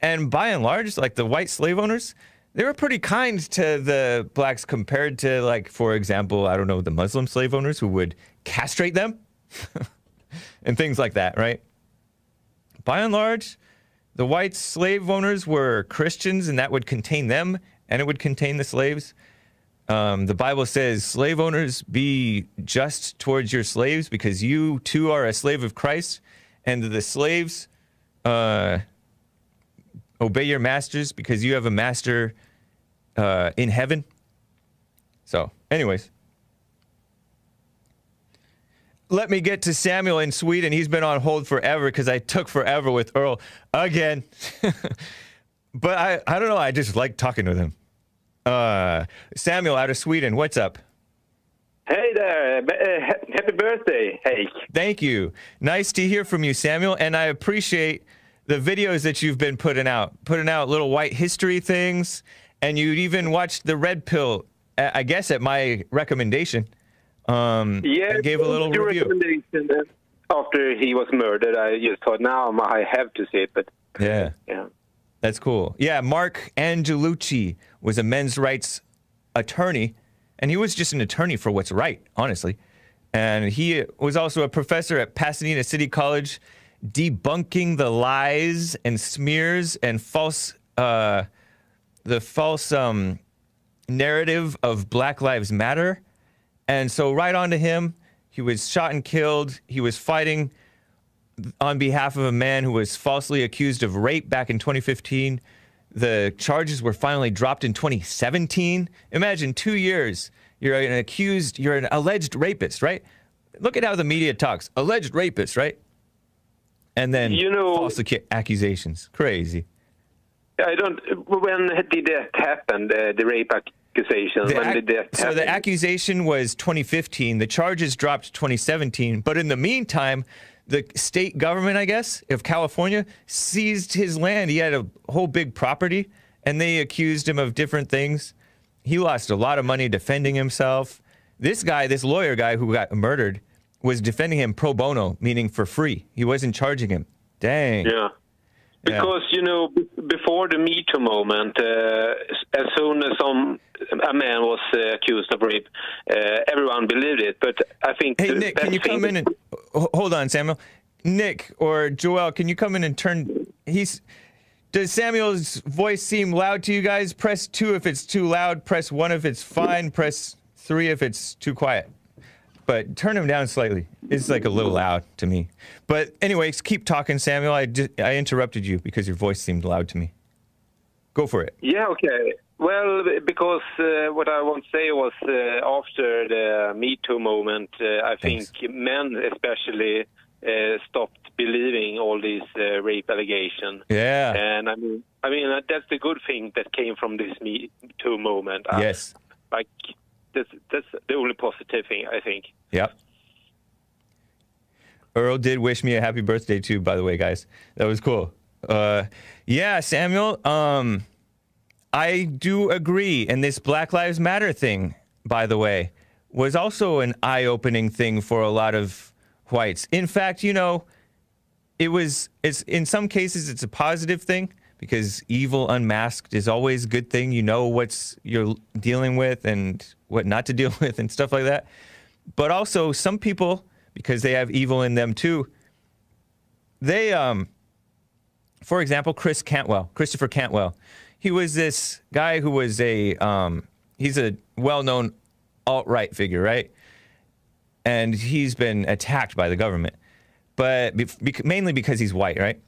And by and large, like the white slave owners, they were pretty kind to the blacks compared to, like, for example, I don't know, the Muslim slave owners who would castrate them and things like that, right? By and large, the white slave owners were Christians, and that would contain them, and it would contain the slaves. Um, the Bible says, slave owners, be just towards your slaves because you too are a slave of Christ. And the slaves, uh, obey your masters because you have a master uh, in heaven. So, anyways. Let me get to Samuel in Sweden. He's been on hold forever because I took forever with Earl again. but I, I don't know. I just like talking with him. Uh, Samuel out of Sweden, what's up? Hey there. uh, Happy birthday, Hake. Thank you. Nice to hear from you, Samuel. And I appreciate the videos that you've been putting out, putting out little white history things. And you even watched the Red Pill, I guess, at my recommendation. Um, Yeah, gave a little review. after he was murdered. I just thought now I have to see it, but Yeah, yeah. that's cool. Yeah, Marc Angelucci was a men's rights attorney, and he was just an attorney for what's right, honestly. And he was also a professor at Pasadena City College, debunking the lies and smears and false, uh, the false um, narrative of Black Lives Matter. And so, right on to him, he was shot and killed. He was fighting on behalf of a man who was falsely accused of rape back in 2015. The charges were finally dropped in 2017. Imagine two years. You're an accused, you're an alleged rapist, right? Look at how the media talks. Alleged rapist, right? And then You know- false ac- accusations. Crazy. I don't. When did that happen? The, the rape accusation. The when ac- did that so happen? the accusation was 2015. The charges dropped 2017. But in the meantime, the state government, I guess, of California seized his land. He had a whole big property, and they accused him of different things. He lost a lot of money defending himself. This guy, this lawyer guy who got murdered, was defending him pro bono, meaning for free. He wasn't charging him. Dang. Yeah. Because you know, before the Me Too moment, uh, as soon as some a man was uh, accused of rape, uh, everyone believed it. But I think Hey Nick, can you come in and hold on, Samuel? Nick or Joel, can you come in and turn? He's. Does Samuel's voice seem loud to you guys? Press two if it's too loud. Press one if it's fine. Press three if it's too quiet. But turn him down slightly. It's like a little loud to me. But anyways, keep talking, Samuel. I I interrupted you because your voice seemed loud to me. Go for it. Yeah, okay. Well, because uh, what I want to say was uh, after the Me Too moment, uh, I think men especially uh, stopped believing all these uh, rape allegations. Yeah. And I mean, I mean uh, that's the good thing that came from this Me Too moment. Yes. Like that's that's the only positive thing I think. Yep. Earl did wish me a happy birthday too, by the way, guys. That was cool. Uh, yeah, Samuel. Um, I do agree, and this Black Lives Matter thing, by the way, was also an eye-opening thing for a lot of whites. In fact, you know, it was. It's in some cases it's a positive thing because evil unmasked is always a good thing. You know what's you're dealing with and what not to deal with and stuff like that. But also some people because they have evil in them too. They um for example, Chris Cantwell, Christopher Cantwell. He was this guy who was a um he's a well-known alt-right figure, right? And he's been attacked by the government. But be- mainly because he's white, right?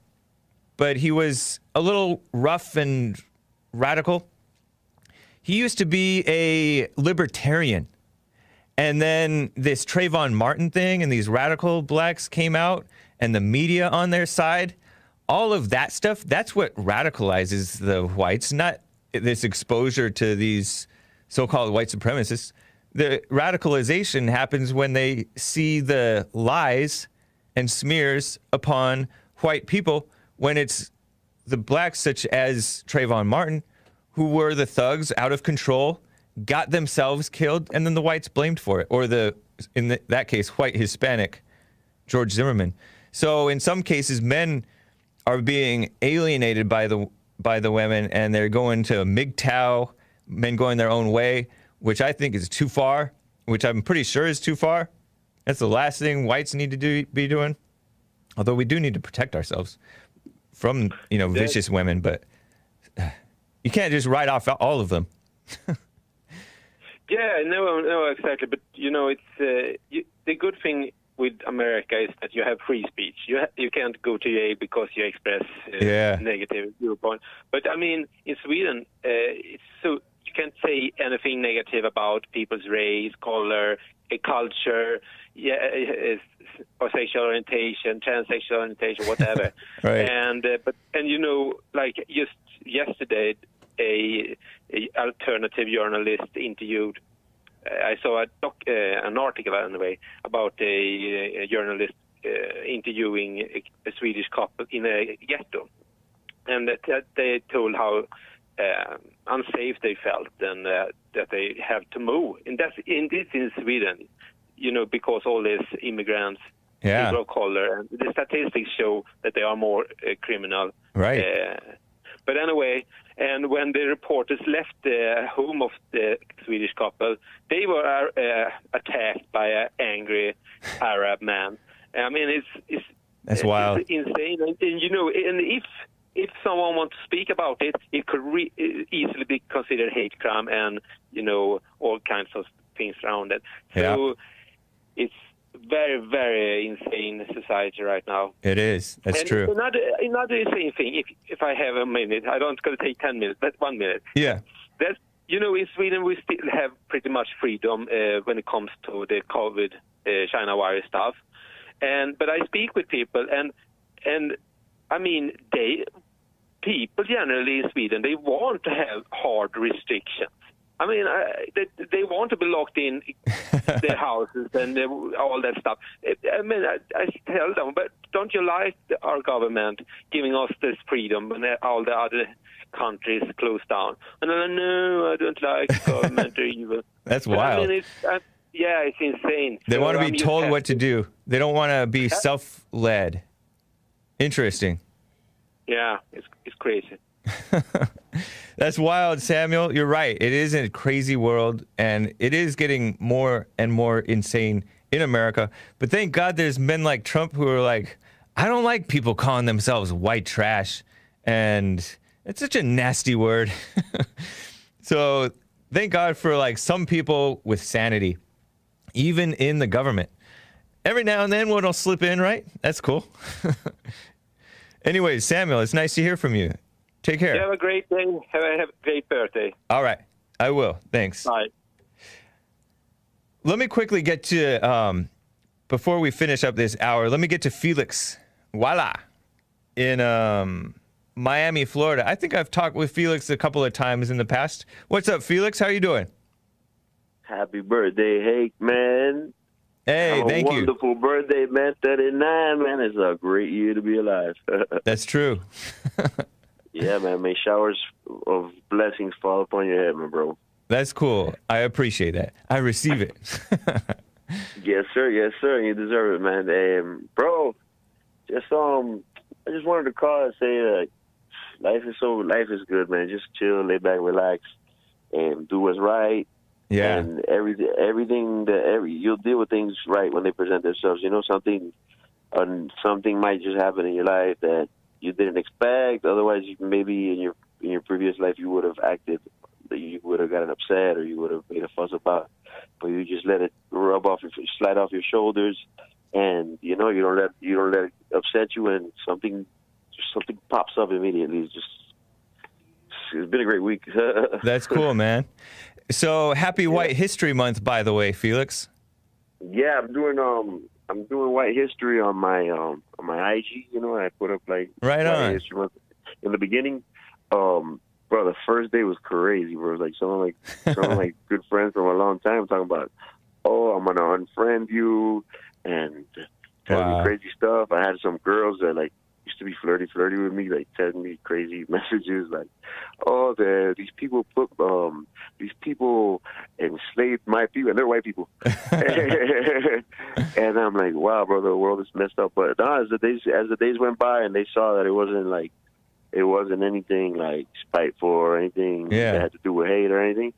But he was a little rough and radical. He used to be a libertarian. And then this Trayvon Martin thing and these radical blacks came out and the media on their side. All of that stuff, that's what radicalizes the whites, not this exposure to these so called white supremacists. The radicalization happens when they see the lies and smears upon white people when it's the blacks, such as Trayvon Martin, who were the thugs out of control, got themselves killed, and then the whites blamed for it, or the in the, that case, white Hispanic George Zimmerman. So in some cases, men are being alienated by the by the women, and they're going to MGTOW, men going their own way, which I think is too far. Which I'm pretty sure is too far. That's the last thing whites need to do, be doing. Although we do need to protect ourselves from you know vicious women, but you can't just write off all of them. Yeah, no, no, exactly. But you know, it's uh, you, the good thing with America is that you have free speech. You ha- you can't go to jail because you express uh, Yeah. negative viewpoint. But I mean, in Sweden, uh, it's so can't say anything negative about people's race, color, uh, culture, yeah, uh, or sexual orientation, transsexual orientation, whatever. Right. And uh, but and you know, like just yesterday, a, a alternative journalist interviewed uh, I saw a doc, uh, an article anyway about a, a journalist uh, interviewing a, a Swedish couple in a ghetto, and that, that they told how uh, unsafe they felt and uh, that they have to move. And that's in this in Sweden, you know, because all these immigrants, Yeah. people of color, and the statistics show that they are more uh, criminal. Right. Uh, but anyway, and when the reporters left the home of the Swedish couple, they were uh, attacked by an angry Arab man. I mean, it's it's That's it's wild. insane. And, and you know, and if if someone wants to speak about it, it could re- easily be considered hate crime and you know all kinds of things around it. So Yeah. it's very very insane society right now. It is. That's and true. Another another insane thing. If if I have a minute, I don't going to take ten minutes, but one minute. Yeah. That's you know in Sweden we still have pretty much freedom uh, when it comes to the COVID uh, China virus stuff, and but I speak with people and and I mean they people generally in Sweden they want to have hard restrictions. I mean, I, they, they want to be locked in their houses and uh, all that stuff. I mean, I, I tell them, but don't you like our government giving us this freedom when all the other countries close down? And I'm like, no, I don't like government. Evil. That's But wild. I mean, it's, uh, yeah, it's insane. They So, want to be told what to do. They don't want to be self-led. Interesting. Yeah, it's it's crazy. That's wild, Samuel. You're right. It is a crazy world, and it is getting more and more insane in America. But thank God there's men like Trump who are like, I don't like people calling themselves white trash. And it's such a nasty word. so thank God for like some people with sanity, even in the government. Every now and then one will slip in, right? That's cool. Anyways, Samuel, it's nice to hear from you. Take care. You have a great day. Have a, have a great birthday. All right. I will. Thanks. Bye. Let me quickly get to, um, before we finish up this hour, let me get to Felix Voila in um, Miami, Florida. I think I've talked with Felix a couple of times in the past. What's up, Felix? How are you doing? Happy birthday, Hake, man. Hey, Have a thank you. wonderful birthday, man. 39, man. It's a great year to be alive. That's true. yeah, man. May showers of blessings fall upon your head, my bro. That's cool. I appreciate that. I receive it. Yes, sir. Yes, sir. You deserve it, man. Um, bro, just um, I just wanted to call and say that life is so life is good, man. Just chill, lay back, relax, and do what's right. Yeah. And every everything that every you'll deal with things right when they present themselves. You know, something, um, something might just happen in your life that you didn't expect. Otherwise, you maybe in your in your previous life you would have acted, you would have gotten upset or you would have made a fuss about. But you just let it rub off your slide off your shoulders, and you know you don't let you don't let it upset you, and something something pops up immediately. It's just it's been a great week. That's cool, man. So happy White History Month, by the way, Felix. Yeah, I'm doing um I'm doing white history on my um on my IG. You know, I put up like Right White on. History Month. in the beginning. Um, bro, the first day was crazy, bro. It was like someone like someone like good friends from a long time talking about, oh, I'm gonna unfriend you, and telling Wow. me crazy stuff. I had some girls that like used to be flirty, flirty with me, like telling me crazy messages, like, "Oh, the these people put um these people enslaved my people, and they're white people." and I'm like, "Wow, bro, the world is messed up." But no, as the days as the days went by, and they saw that it wasn't like it wasn't anything like spiteful or anything Yeah. that had to do with hate or anything.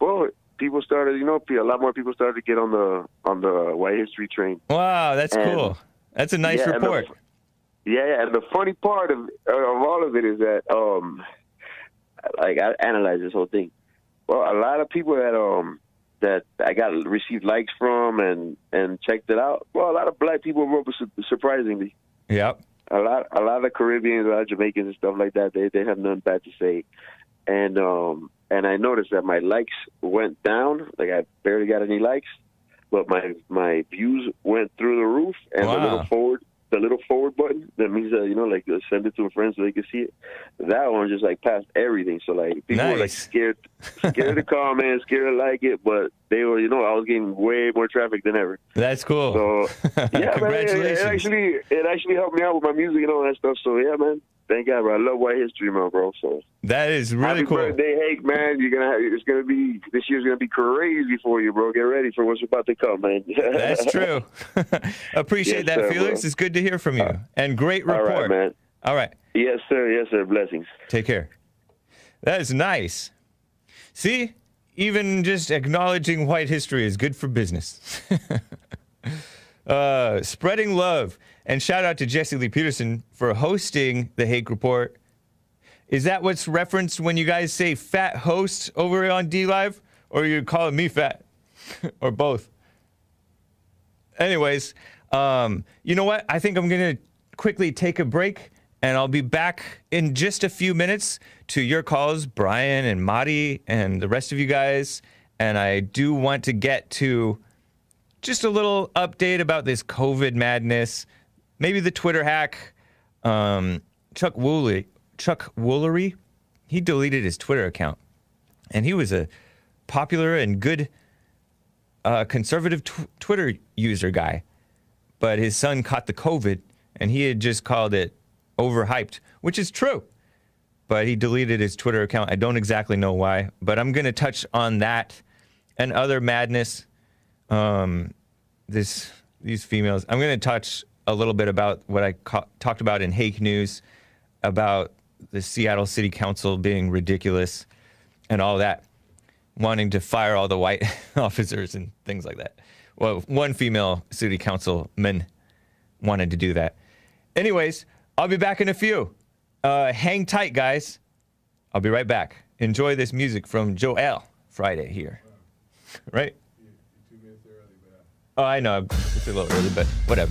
Well, people started, you know, a lot more people started to get on the on the white history train. Wow, that's And- cool. That's a nice Yeah, and the- report. Yeah, yeah, and the funny part of of all of it is that um like I analyzed this whole thing. Well, a lot of people that um that I got received likes from and and checked it out. Well, a lot of black people wrote surprisingly. Yep. A lot a lot of Caribbeans, a lot of Jamaicans and stuff like that, they they have nothing bad to say. And um and I noticed that my likes went down, like I barely got any likes, but my my views went through the roof and Wow. little forward the little forward button that means that you know like uh, send it to a friend so they can see it. That one just like passed everything. So like people were like Nice. scared scared to comment, scared to like it, but they were you know I was getting way more traffic than ever. That's cool. So yeah, man, it, it actually it actually helped me out with my music and all that stuff. So yeah, man, thank God, bro. I love white history, man, bro. So that is really happy cool. birthday, Hake, man. You're gonna have, it's gonna be this year's gonna be crazy for you, bro. Get ready for what's about to come, man. That's true. Appreciate Yes, that, sir, Felix. bro. It's good to hear from you. and great report. right, man. All right. Yes, sir. Yes, sir. Blessings. Take care. That is nice. See, even just acknowledging white history is good for business. uh, spreading love. And shout out to Jesse Lee Peterson for hosting the Hake Report. Is that what's referenced when you guys say fat host over on DLive? Or you're calling me fat? or both? Anyways, um, you know what? I think I'm going to quickly take a break and I'll be back in just a few minutes to your calls, Brian and Madi and the rest of you guys. And I do want to get to just a little update about this COVID madness, maybe the Twitter hack. Um, Chuck Woolery, Chuck Woolery, he deleted his Twitter account, and he was a popular and good uh, conservative tw- Twitter user guy. But his son caught the COVID, and he had just called it overhyped, which is true. But he deleted his Twitter account. I don't exactly know why, but I'm going to touch on that and other madness um, this these females. I'm going to touch a little bit about what I ca- talked about in Hake News about the Seattle City Council being ridiculous and all that, wanting to fire all the white officers and things like that. Well, one female city councilman wanted to do that. Anyways, I'll be back in a few. Uh, hang tight, guys. I'll be right back. Enjoy this music from Joel Friday here. Right? Oh, I know. It's a little early, but whatever.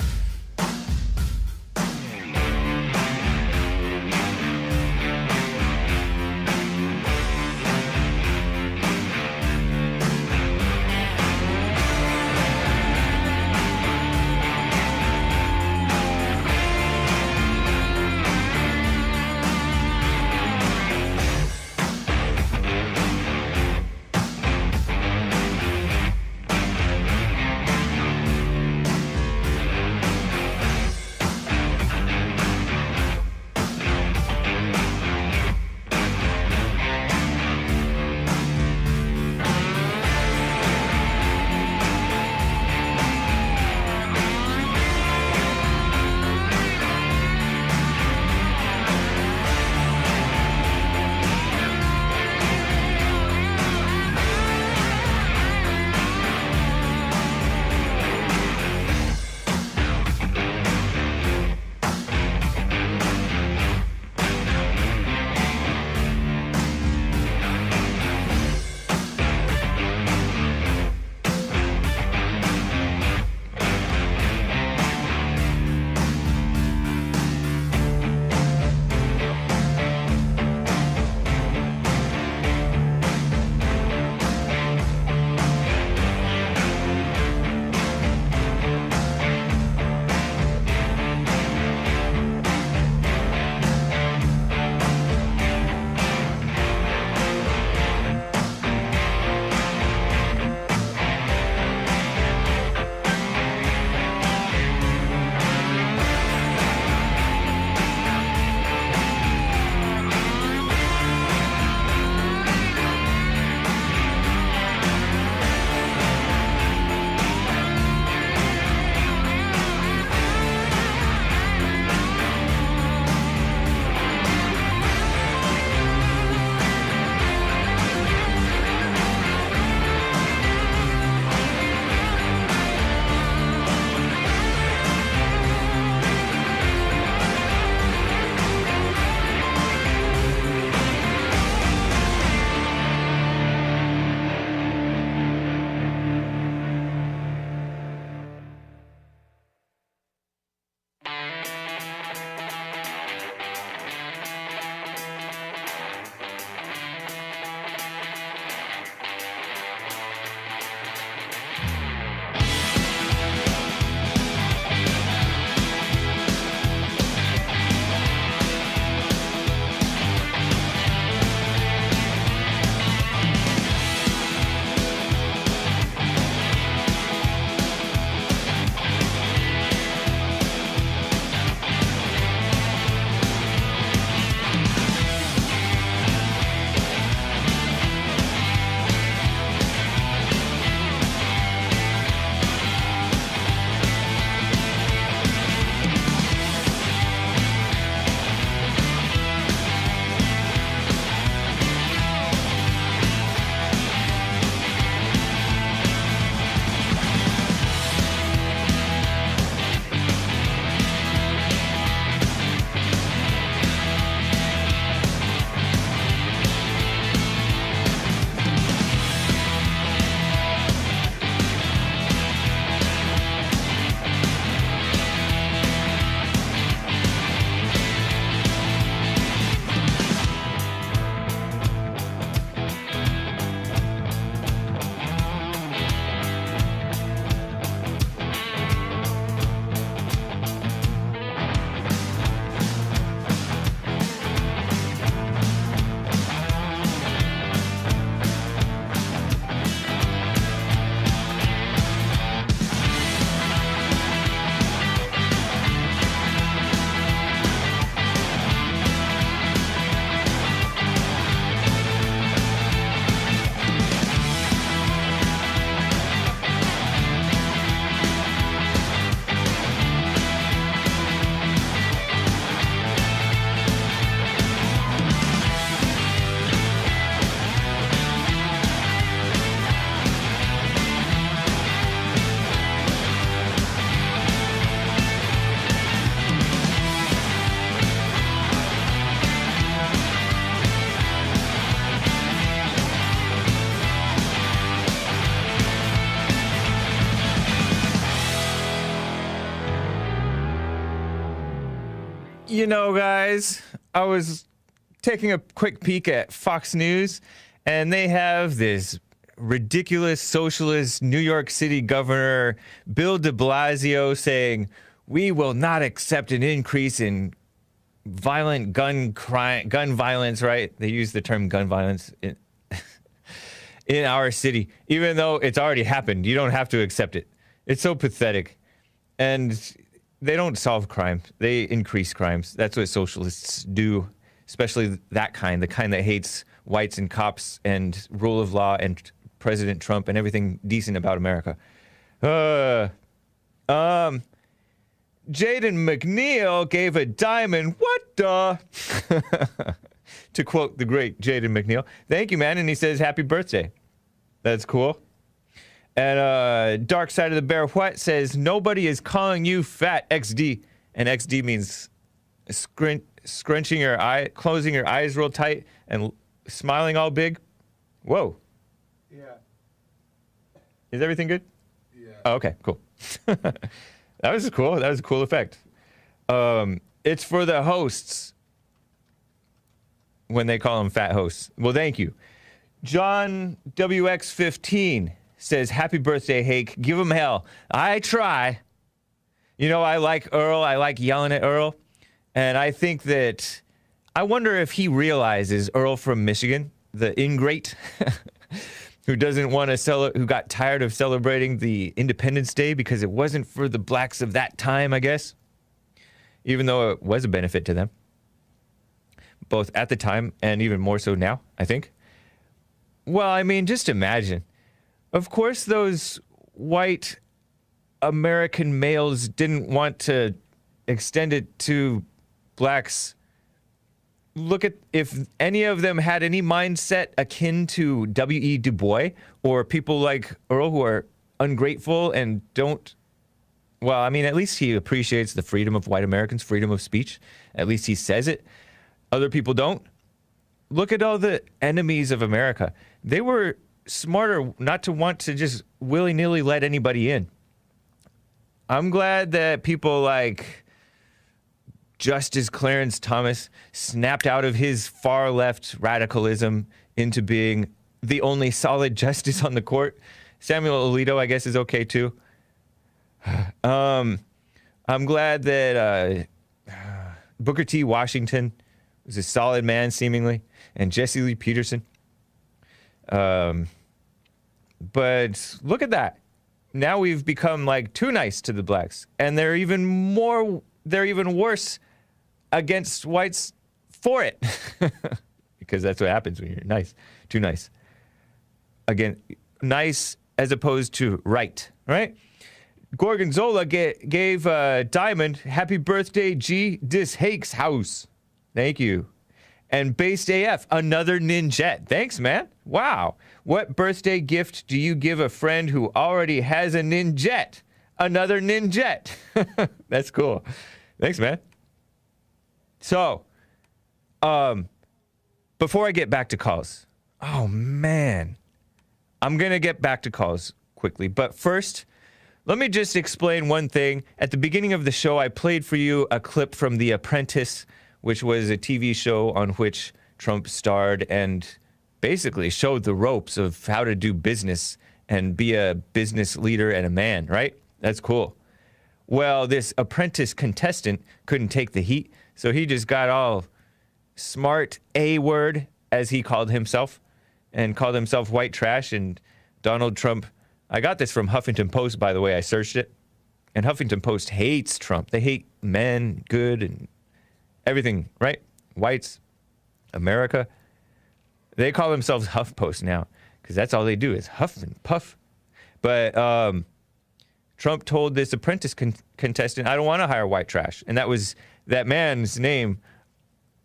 You know, guys, I was taking a quick peek at Fox News, and they have this ridiculous socialist New York City governor, Bill de Blasio, saying, We will not accept an increase in violent gun crime, gun violence, right? They use the term gun violence in, in our city, even though it's already happened. You don't have to accept it. It's so pathetic. And they don't solve crime, they increase crimes. That's what socialists do, especially that kind, the kind that hates whites and cops and rule of law and President Trump and everything decent about America. Uh, um, Jaden McNeil gave a diamond, what the? to quote the great Jaden McNeil. Thank you, man. And he says, happy birthday. That's cool. And uh, Dark Side of the Bear What says, nobody is calling you fat XD. And XD means scrun- scrunching your eye, closing your eyes real tight and l- smiling all big. Whoa. Yeah. Is everything good? Yeah. Oh, okay, cool. that was cool. That was a cool effect. Um, it's for the hosts when they call them fat hosts. Well, thank you. John WX15 says, Happy birthday, Hake. Give him hell. I try. You know, I like Earl. I like yelling at Earl. And I think that I wonder if he realizes Earl from Michigan, the ingrate, who doesn't want to celebrate, who got tired of celebrating the Independence Day because it wasn't for the blacks of that time, I guess, even though it was a benefit to them, both at the time and even more so now, I think. Well, I mean, just imagine. Of course, those white American males didn't want to extend it to blacks. Look at if any of them had any mindset akin to W.E. Du Bois or people like Earl who are ungrateful and don't. Well, I mean, at least he appreciates the freedom of white Americans, freedom of speech. At least he says it. Other people don't. Look at all the enemies of America. They were smarter not to want to just willy nilly let anybody in. I'm glad that people like Justice Clarence Thomas snapped out of his far left radicalism into being the only solid justice on the court. Samuel Alito, I guess, is okay too. Um, I'm glad that uh, Booker T. Washington was a solid man, seemingly, and Jesse Lee Peterson. Um, but look at that. Now we've become like too nice to the blacks, and they're even more. They're even worse against whites for it, because that's what happens when you're nice, too nice. Again, nice as opposed to right, right? Gorgonzola ga- gave uh, Diamond happy birthday, G. Dis Hakes house. Thank you. And Based AF, another ninjet. Thanks, man. Wow. What birthday gift do you give a friend who already has a ninjet? Another ninjet. That's cool. Thanks, man. So, um, before I get back to calls, oh man, I'm gonna get back to calls quickly. But first, let me just explain one thing. At the beginning of the show, I played for you a clip from The Apprentice, which was a TV show on which Trump starred and basically showed the ropes of how to do business and be a business leader and a man, right? That's cool. Well, this apprentice contestant couldn't take the heat, so he just got all smart A word, as he called himself, and called himself white trash. And Donald Trump, I got this from Huffington Post, by the way, I searched it. And Huffington Post hates Trump. They hate men, good, and everything, right? Whites, America. They call themselves HuffPost now because that's all they do is huff and puff. But um, Trump told this apprentice con- contestant, I don't want to hire white trash. And that was that man's name.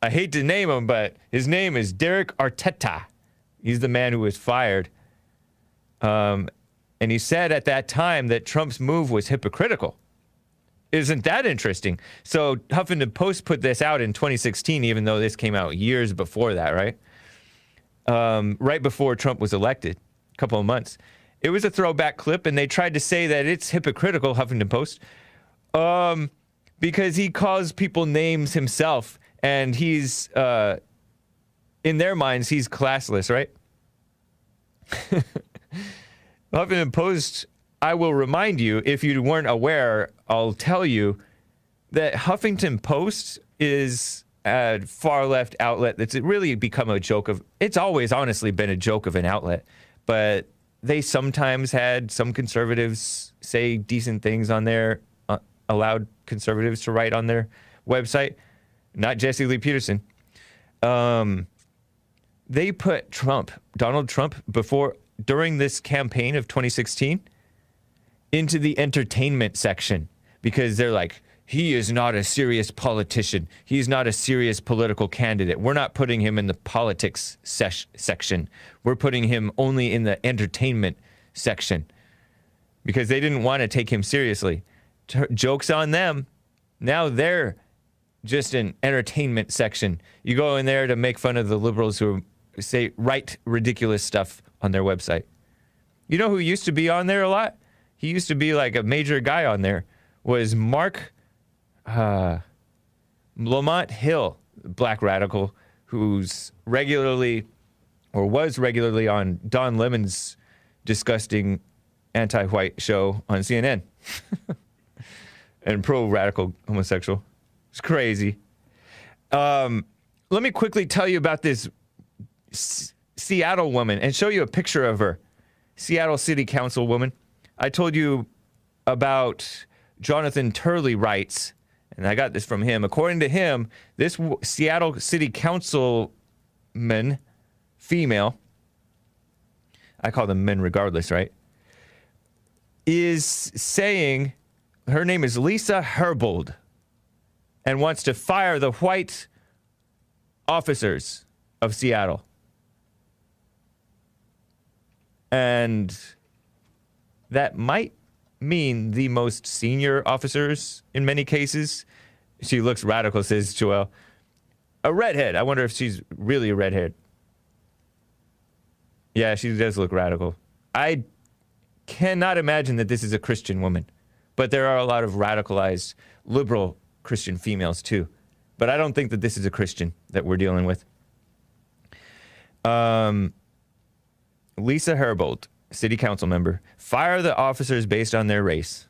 I hate to name him, but his name is Derek Arteta. He's the man who was fired. Um, and he said at that time that Trump's move was hypocritical. Isn't that interesting? So Huffington Post put this out in 2016, even though this came out years before that, right? Um, right before Trump was elected, a couple of months. It was a throwback clip, and they tried to say that it's hypocritical, Huffington Post. Um, because he calls people names himself and he's uh, in their minds he's classless, right? Huffington Post, I will remind you, if you weren't aware, I'll tell you that Huffington Post is a far left outlet that's really become a joke of it's always honestly been a joke of an outlet, but they sometimes had some conservatives say decent things on there, uh, allowed conservatives to write on their website. Not Jesse Lee Peterson. Um, they put Trump, Donald Trump, before during this campaign of 2016 into the entertainment section because they're like, he is not a serious politician. He's not a serious political candidate. We're not putting him in the politics sesh- section. We're putting him only in the entertainment section because they didn't want to take him seriously. T- jokes on them. Now they're just an entertainment section. You go in there to make fun of the liberals who say write ridiculous stuff on their website. You know who used to be on there a lot? He used to be like a major guy on there. Was Marc uh, Lamont Hill, black radical, who's regularly or was regularly on Don Lemon's disgusting anti-white show on CNN, and pro-radical homosexual. It's crazy. Um, let me quickly tell you about this S- Seattle woman and show you a picture of her. Seattle City Council woman. I told you about Jonathan Turley writes, and I got this from him. According to him, this Seattle City Councilman, female, I call them men regardless, right? Is saying her name is Lisa Herbold and wants to fire the white officers of Seattle. And that might mean the most senior officers in many cases. She looks radical, says Joel. A redhead. I wonder if she's really a redhead. Yeah, she does look radical. I cannot imagine that this is a Christian woman, but there are a lot of radicalized liberal Christian females too. But I don't think that this is a Christian that we're dealing with. Um, Lisa Herbold, city council member, fire the officers based on their race.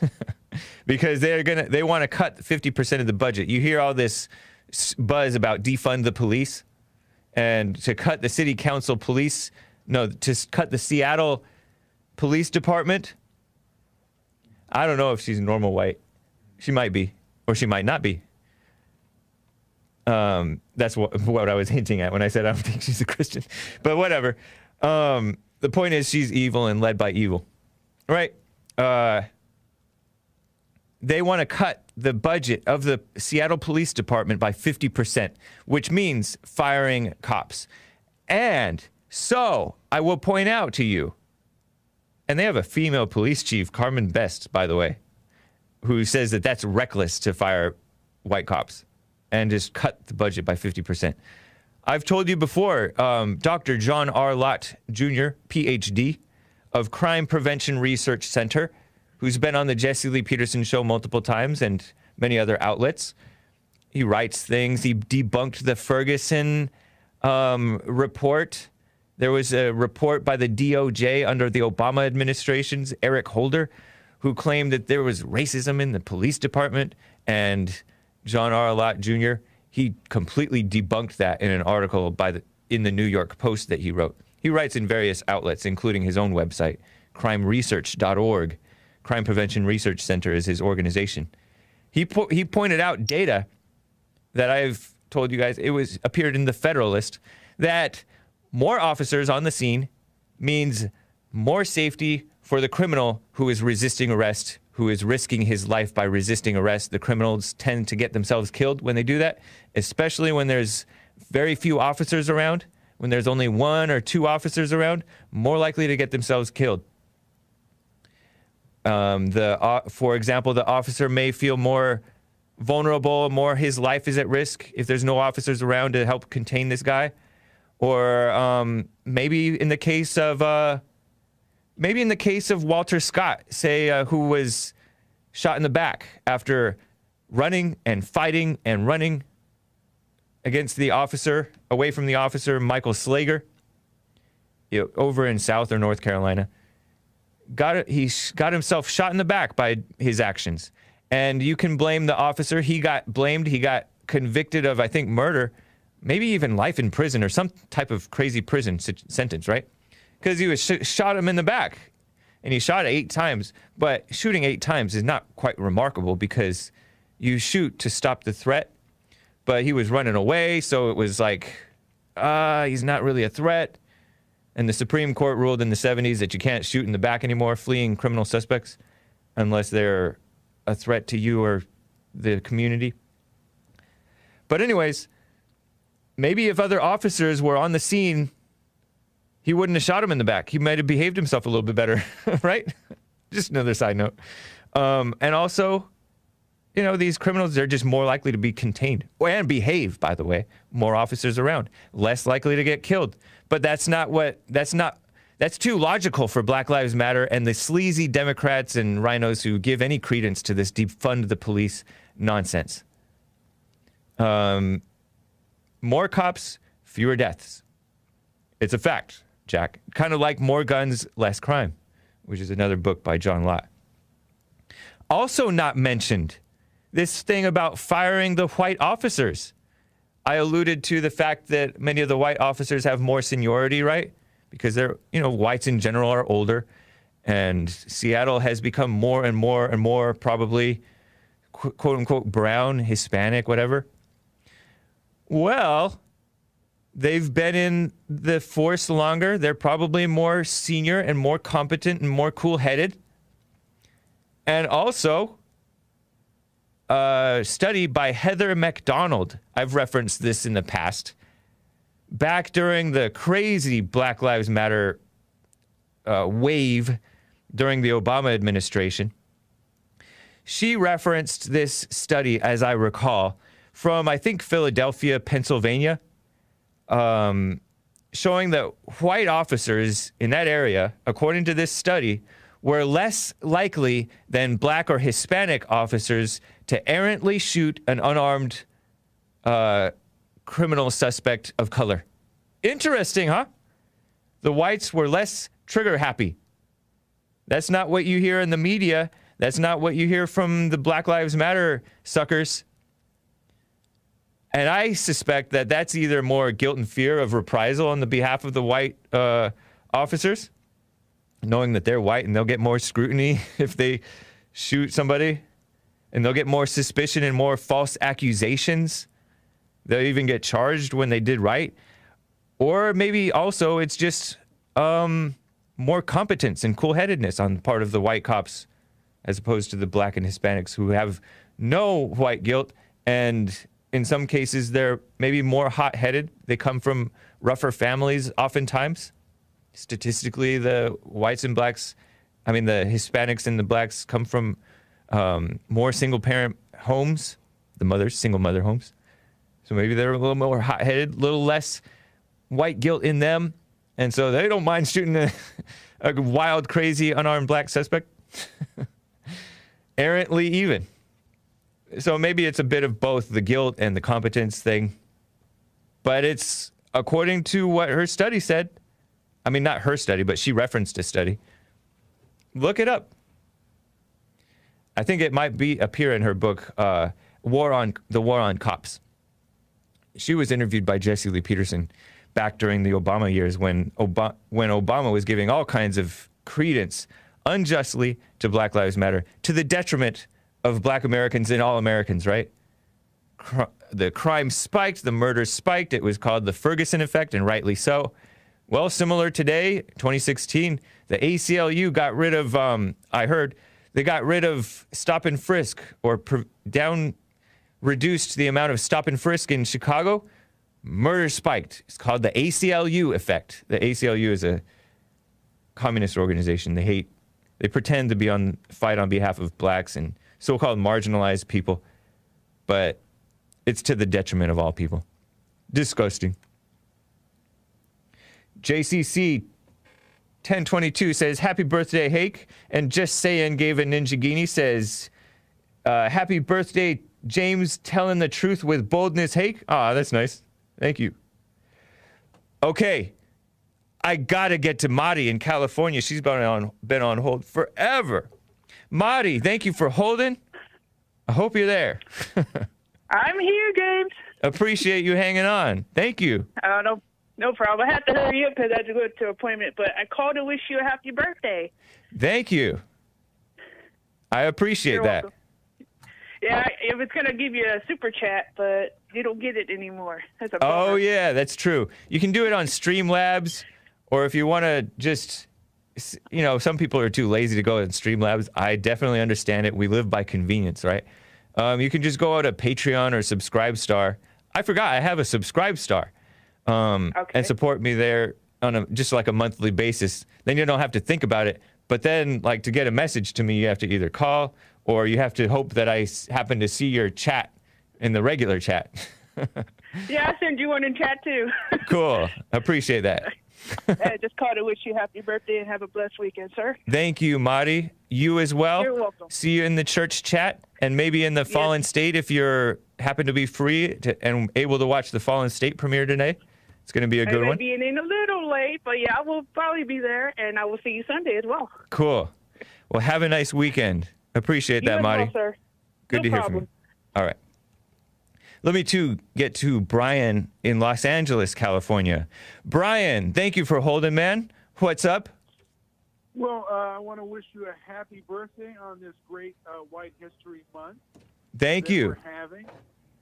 because they're gonna they want to cut 50% of the budget. You hear all this buzz about defund the police and to cut the city council police no to cut the Seattle police department. I don't know if she's normal white. She might be or she might not be. Um, that's what, what I was hinting at when I said I don't think she's a Christian. But whatever. Um, the point is, she's evil and led by evil. Right? Uh, they want to cut the budget of the Seattle Police Department by 50%, which means firing cops. And so I will point out to you, and they have a female police chief, Carmen Best, by the way, who says that that's reckless to fire white cops and just cut the budget by 50%. I've told you before, um, Dr. John R. Lott Jr., PhD, of Crime Prevention Research Center, who's been on the Jesse Lee Peterson show multiple times and many other outlets. He writes things. He debunked the Ferguson um, report. There was a report by the DOJ under the Obama administration's Eric Holder, who claimed that there was racism in the police department. And John R. Lott Jr. he completely debunked that in an article by the in the New York Post that he wrote. He writes in various outlets, including his own website, crimeresearch.org. Crime Prevention Research Center is his organization. He po- he pointed out data that I've told you guys it was appeared in the Federalist that more officers on the scene means more safety for the criminal who is resisting arrest, who is risking his life by resisting arrest. The criminals tend to get themselves killed when they do that, especially when there's very few officers around. When there's only one or two officers around, more likely to get themselves killed. Um, the, uh, for example, the officer may feel more vulnerable, more his life is at risk if there's no officers around to help contain this guy. Or um, maybe in the case of uh, maybe in the case of Walter Scott, say uh, who was shot in the back after running and fighting and running against the officer, away from the officer, Michael Slager, you know, over in South or North Carolina. Got he got himself shot in the back by his actions, and you can blame the officer. He got blamed. He got convicted of, I think, murder, maybe even life in prison or some type of crazy prison sentence, right? Because he was sh- shot him in the back, and he shot eight times. But shooting eight times is not quite remarkable because you shoot to stop the threat but he was running away, so it was like, uh, he's not really a threat. And the Supreme Court ruled in the 70s that you can't shoot in the back anymore, fleeing criminal suspects, unless they're a threat to you or the community. But, anyways, maybe if other officers were on the scene, he wouldn't have shot him in the back. He might have behaved himself a little bit better, right? Just another side note. Um, and also, you know, these criminals, they're just more likely to be contained and behave, by the way. More officers around, less likely to get killed. But that's not what, that's not, that's too logical for Black Lives Matter and the sleazy Democrats and RINOs who give any credence to this defund the police nonsense. Um, more cops, fewer deaths. It's a fact, Jack. Kind of like more guns, less crime, which is another book by John Lott. Also, not mentioned this thing about firing the white officers. I alluded to the fact that many of the white officers have more seniority, right? Because they're, you know, whites in general are older. And Seattle has become more and more and more probably quote unquote brown, Hispanic, whatever. Well, they've been in the force longer. They're probably more senior and more competent and more cool headed. And also, a study by Heather Mac Donald. I've referenced this in the past. Back during the crazy Black Lives Matter uh, wave during the Obama administration, she referenced this study, as I recall, from I think Philadelphia, Pennsylvania, um, showing that white officers in that area, according to this study, were less likely than black or Hispanic officers to errantly shoot an unarmed uh, criminal suspect of color. Interesting, huh? The whites were less trigger happy. That's not what you hear in the media. That's not what you hear from the Black Lives Matter suckers. And I suspect that that's either more guilt and fear of reprisal on the behalf of the white uh, officers, knowing that they're white and they'll get more scrutiny if they shoot somebody and they'll get more suspicion and more false accusations. They'll even get charged when they did right. Or maybe also it's just um, more competence and cool headedness on the part of the white cops as opposed to the black and Hispanics who have no white guilt. And in some cases, they're maybe more hot headed. They come from rougher families, oftentimes. Statistically, the whites and blacks, I mean, the Hispanics and the blacks come from um, more single parent homes, the mothers, single mother homes. So maybe they're a little more hot headed, a little less white guilt in them. And so they don't mind shooting a, a wild, crazy, unarmed black suspect. Errantly even. So maybe it's a bit of both the guilt and the competence thing. But it's according to what her study said. I mean, not her study, but she referenced a study. Look it up. I think it might be appear in her book, uh, "War on the War on Cops." She was interviewed by Jesse Lee Peterson back during the Obama years when when Obama was giving all kinds of credence unjustly to Black Lives Matter to the detriment of Black Americans and all Americans. Right? Cr- the crime spiked, the murders spiked. It was called the Ferguson effect, and rightly so. Well, similar today, 2016, the ACLU got rid of. Um, I heard they got rid of stop and frisk or down reduced the amount of stop and frisk in Chicago. Murder spiked. It's called the ACLU effect. The ACLU is a communist organization. They hate, they pretend to be on fight on behalf of blacks and so-called marginalized people, but it's to the detriment of all people. Disgusting. JCC 1022 says, Happy birthday, Hake. And Just Saying gave a Ninjaghini says, uh, Happy birthday James telling the truth with boldness. Hake. ah, that's nice. Thank you. Okay, I gotta get to Madi in California. She's been on been on hold forever. Madi, thank you for holding. I hope you're there. I'm here, James. Appreciate you hanging on. Thank you. Uh, no, no problem. I have to hurry up because I have to go to an appointment. But I called to wish you a happy birthday. Thank you. I appreciate You're that. welcome. Yeah, I I was gonna give you a super chat, but you don't get it anymore. That's a Oh yeah, that's true. You can do it on Streamlabs, or if you want to just, you know, some people are too lazy to go on Streamlabs. I definitely understand it. We live by convenience, right? Um, you can just go out to Patreon or Subscribe Star. I forgot I have a SubscribeStar, um, and support me there on a just like a monthly basis. Then you don't have to think about it. But then, like to get a message to me, you have to either call or you have to hope that I s- happen to see your chat in the regular chat. Yeah, I send you one in chat too. cool. Appreciate that. I just called to wish you happy birthday and have a blessed weekend, sir. Thank you, Marty. You as well. You're welcome. See you in the church chat and maybe in the Fallen State if you're happen to be free to, and able to watch the Fallen State premiere today. It's going to be a good one. be in a little late, but yeah, I will probably be there, and I will see you Sunday as well. Cool. Well, have a nice weekend. Appreciate You that, as well, Marty. sir. Good No to hear problem. from you. All right. Let me too get to Brian in Los Angeles, California. Brian, thank you for holding, man. What's up? Well, uh, I want to wish you a happy birthday on this great uh, White History Month. Thank you. We're having,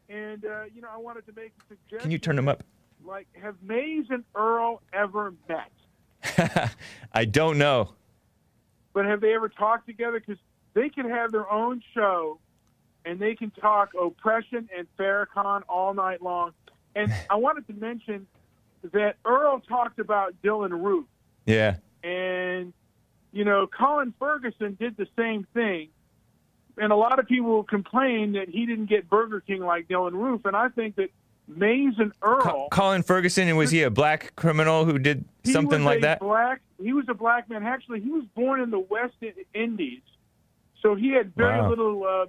and uh, you know, I wanted to make a suggestion. Can you turn them up? Like, have Maze and Earl ever met? I don't know. But have they ever talked together? Because they can have their own show, and they can talk oppression and Farrakhan all night long. And I wanted to mention that Earl talked about Dylann Roof. Yeah. And, you know, Colin Ferguson did the same thing. And a lot of people complain that he didn't get Burger King like Dylann Roof. And I think that Maze and Earl. Colin Ferguson, and was he a black criminal who did something like that? Black, he was a black man. Actually, he was born in the West Indies. So he had very Wow. little, uh,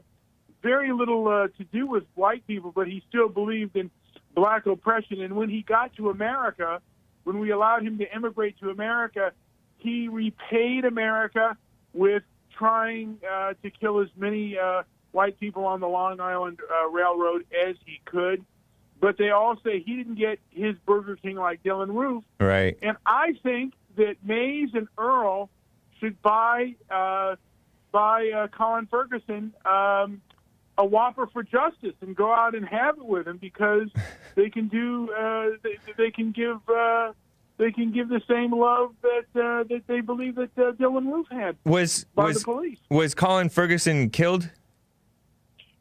very little uh, to do with white people, but he still believed in black oppression. And when he got to America, when we allowed him to immigrate to America, he repaid America with trying uh, to kill as many uh, white people on the Long Island uh, Railroad as he could. But they all say he didn't get his Burger King like Dylann Roof. Right. And I think that Maze and Earl should buy uh, buy uh, Colin Ferguson um, a Whopper for justice and go out and have it with him because they can do uh, they, they can give uh, they can give the same love that uh, that they believe that uh, Dylann Roof had Was by was the police. was Colin Ferguson killed?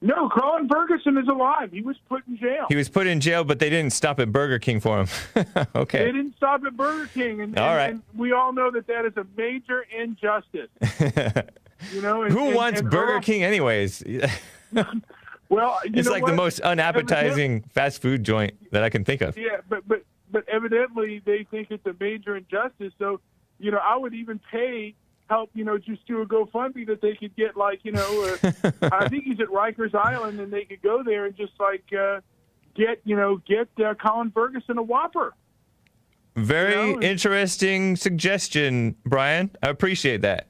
No, Colin Ferguson is alive. He was put in jail. He was put in jail, but they didn't stop at Burger King for him. Okay. They didn't stop at Burger King, and, All and- right. and we all know that that is a major injustice. you know, and, Who wants Burger King, anyways? Well, you it's like the most unappetizing fast food joint that I can think of. Yeah, but but but evidently they think it's a major injustice. So, you know, I would even pay help, you know, just do a GoFundMe that they could get like, you know, uh, I think he's at Rikers Island, and they could go there and just like uh, get, you know, get uh, Colin Ferguson a Whopper. Very You know, interesting suggestion, Brian. I appreciate that.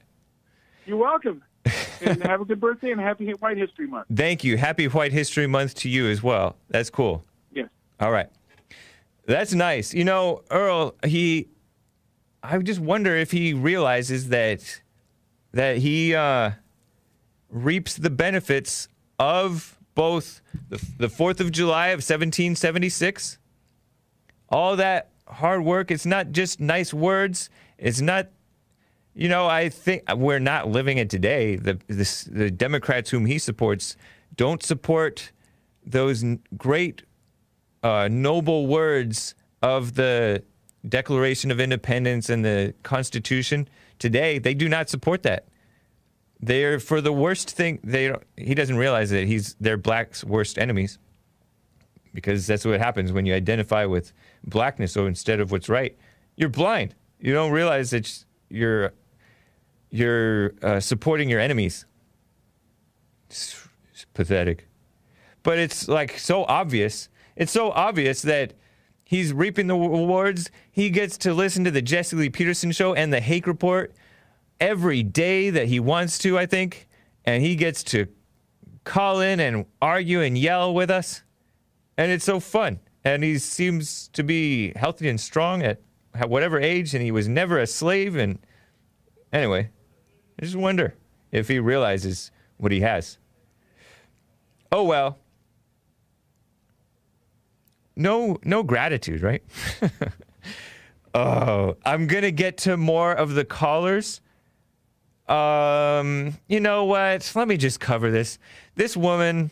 You're welcome, and have a good birthday and happy White History Month. Thank you. Happy White History Month to you as well. That's cool. Yes. All right. That's nice. You know, Earl, he I just wonder if he realizes that that he uh reaps the benefits of both the, the 4th of July of 1776 all that hard work it's not just nice words it's not you know i think we're not living it today. The this, the democrats whom he supports don't support those great uh, noble words of the declaration of independence and the constitution. Today they do not support that. They're for the worst thing they he doesn't realize that he's they're black's worst enemies. Because that's what happens when you identify with blackness so instead of what's right you're blind. You don't realize that you're you're uh, supporting your enemies it's, it's pathetic but it's like so obvious. It's so obvious that he's reaping the rewards. He gets to listen to the Jesse Lee Peterson show and the Hake Report every day that he wants to, I think. And he gets to call in and argue and yell with us. And it's so fun. And he seems to be healthy and strong at whatever age, and he was never a slave. And anyway, I just wonder if he realizes what he has. Oh well. No, no gratitude, right? oh, I'm gonna get to more of the callers. Um, you know what? Let me just cover this. This woman,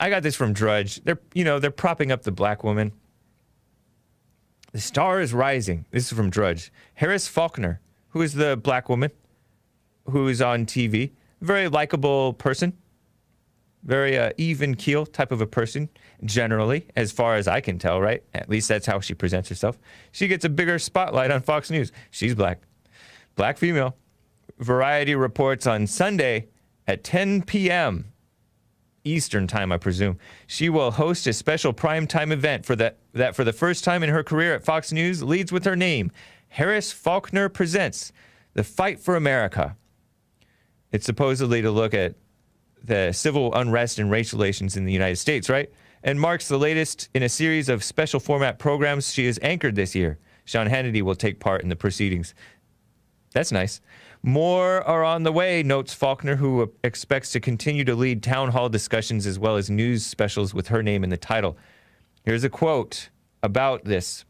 I got this from Drudge. They're, you know, they're propping up the black woman. The star is rising. This is from Drudge. Harris Faulkner, who is the black woman who is on TV, very likable person, very uh, even keel type of a person, generally, as far as I can tell, right? At least that's how she presents herself. She gets a bigger spotlight on Fox News. She's black, black female. Variety reports on Sunday at 10 p.m. Eastern time, I presume. She will host a special primetime event for that that for the first time in her career at Fox News leads with her name. Harris Faulkner presents The Fight for America. It's supposedly to look at the civil unrest and race relations in the United States, right? And marks the latest in a series of special format programs she has anchored this year. Sean Hannity will take part in the proceedings. That's nice. More are on the way, notes Faulkner, who expects to continue to lead town hall discussions as well as news specials with her name in the title. Here's a quote about this.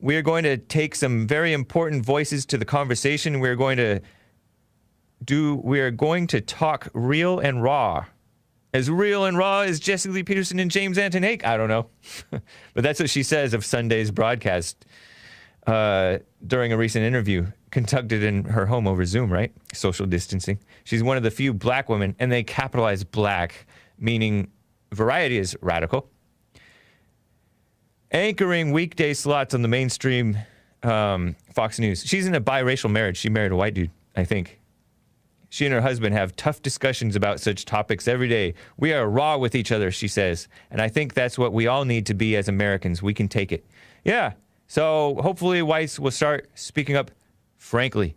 We are going to take some very important voices to the conversation. We are going to do we are going to talk real and raw. As real and raw as Jesse Lee Peterson and James Anton Hake? I don't know. but that's what she says of Sunday's broadcast uh, during a recent interview conducted in her home over Zoom, right? Social distancing. She's one of the few black women, and they capitalize black, meaning variety is radical. Anchoring weekday slots on the mainstream um, Fox News. She's in a biracial marriage. She married a white dude, I think. She and her husband have tough discussions about such topics every day. We are raw with each other, she says. And I think that's what we all need to be as Americans. We can take it. Yeah. So hopefully whites will start speaking up frankly.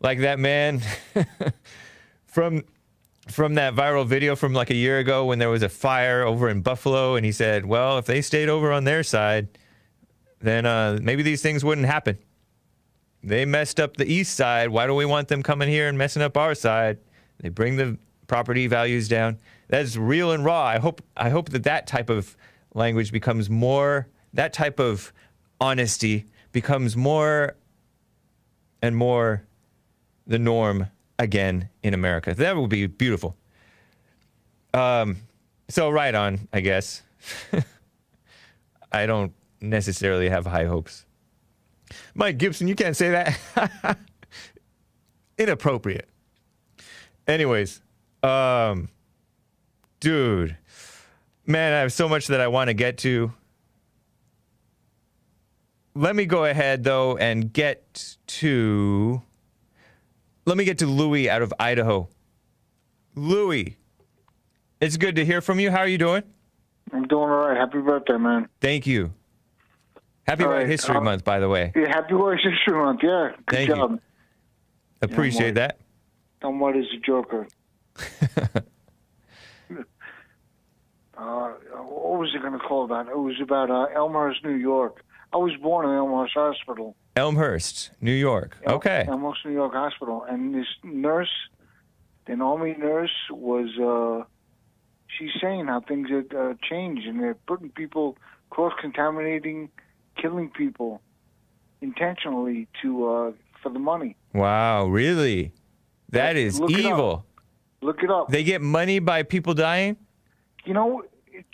Like that man from from that viral video from like a year ago when there was a fire over in Buffalo and he said, "Well, if they stayed over on their side, then uh, maybe these things wouldn't happen. They messed up the east side. Why do we want them coming here and messing up our side? They bring the property values down. That's real and raw. I hope I hope that that type of language becomes more that type of honesty becomes more and more the norm again in America. That would be beautiful. Um, so right on, I guess. I don't necessarily have high hopes. Mike Gibson, you can't say that. Inappropriate. Anyways, um, dude, man, I have so much that I want to get to. Let me go ahead though and get to. Let me get to Louie out of Idaho. Louie, it's good to hear from you. How are you doing? I'm doing all right. Happy birthday, man. Thank you. Happy All White right, History uh, Month, by the way. Yeah, happy White History Month. Yeah, good Thank you. job. Appreciate Mike. that. Tom White is a joker. uh, what was it going to call about? It was about uh, Elmhurst, New York. I was born in Elmhurst Hospital. Elmhurst, New York. El- Okay. Elmhurst, New York Hospital, and this nurse, an army nurse, was. Uh, she's saying how things had uh, changed, and they're putting people cross-contaminating, killing people intentionally to uh, for the money. Wow, really? That is Look it evil. Look it up. They get money by people dying? You know,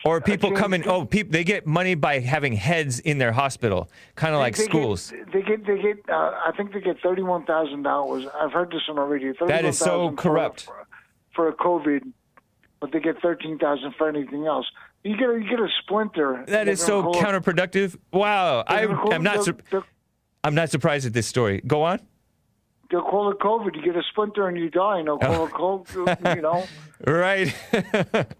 Or people coming, oh, people, they get money by having heads in their hospital, kind of like they schools. Get, they get, they get. Uh, I think they get thirty-one thousand dollars. I've heard this on the radio. That is so corrupt. for, for a COVID, but they get thirteen thousand for anything else. You get a, you get a splinter. That is so counterproductive. Wow, I they're gonna call am not. Sur- the- I'm not surprised at this story. Go on. they'll call it COVID. You get a splinter and you die, and they'll call it oh. COVID. You know. Right.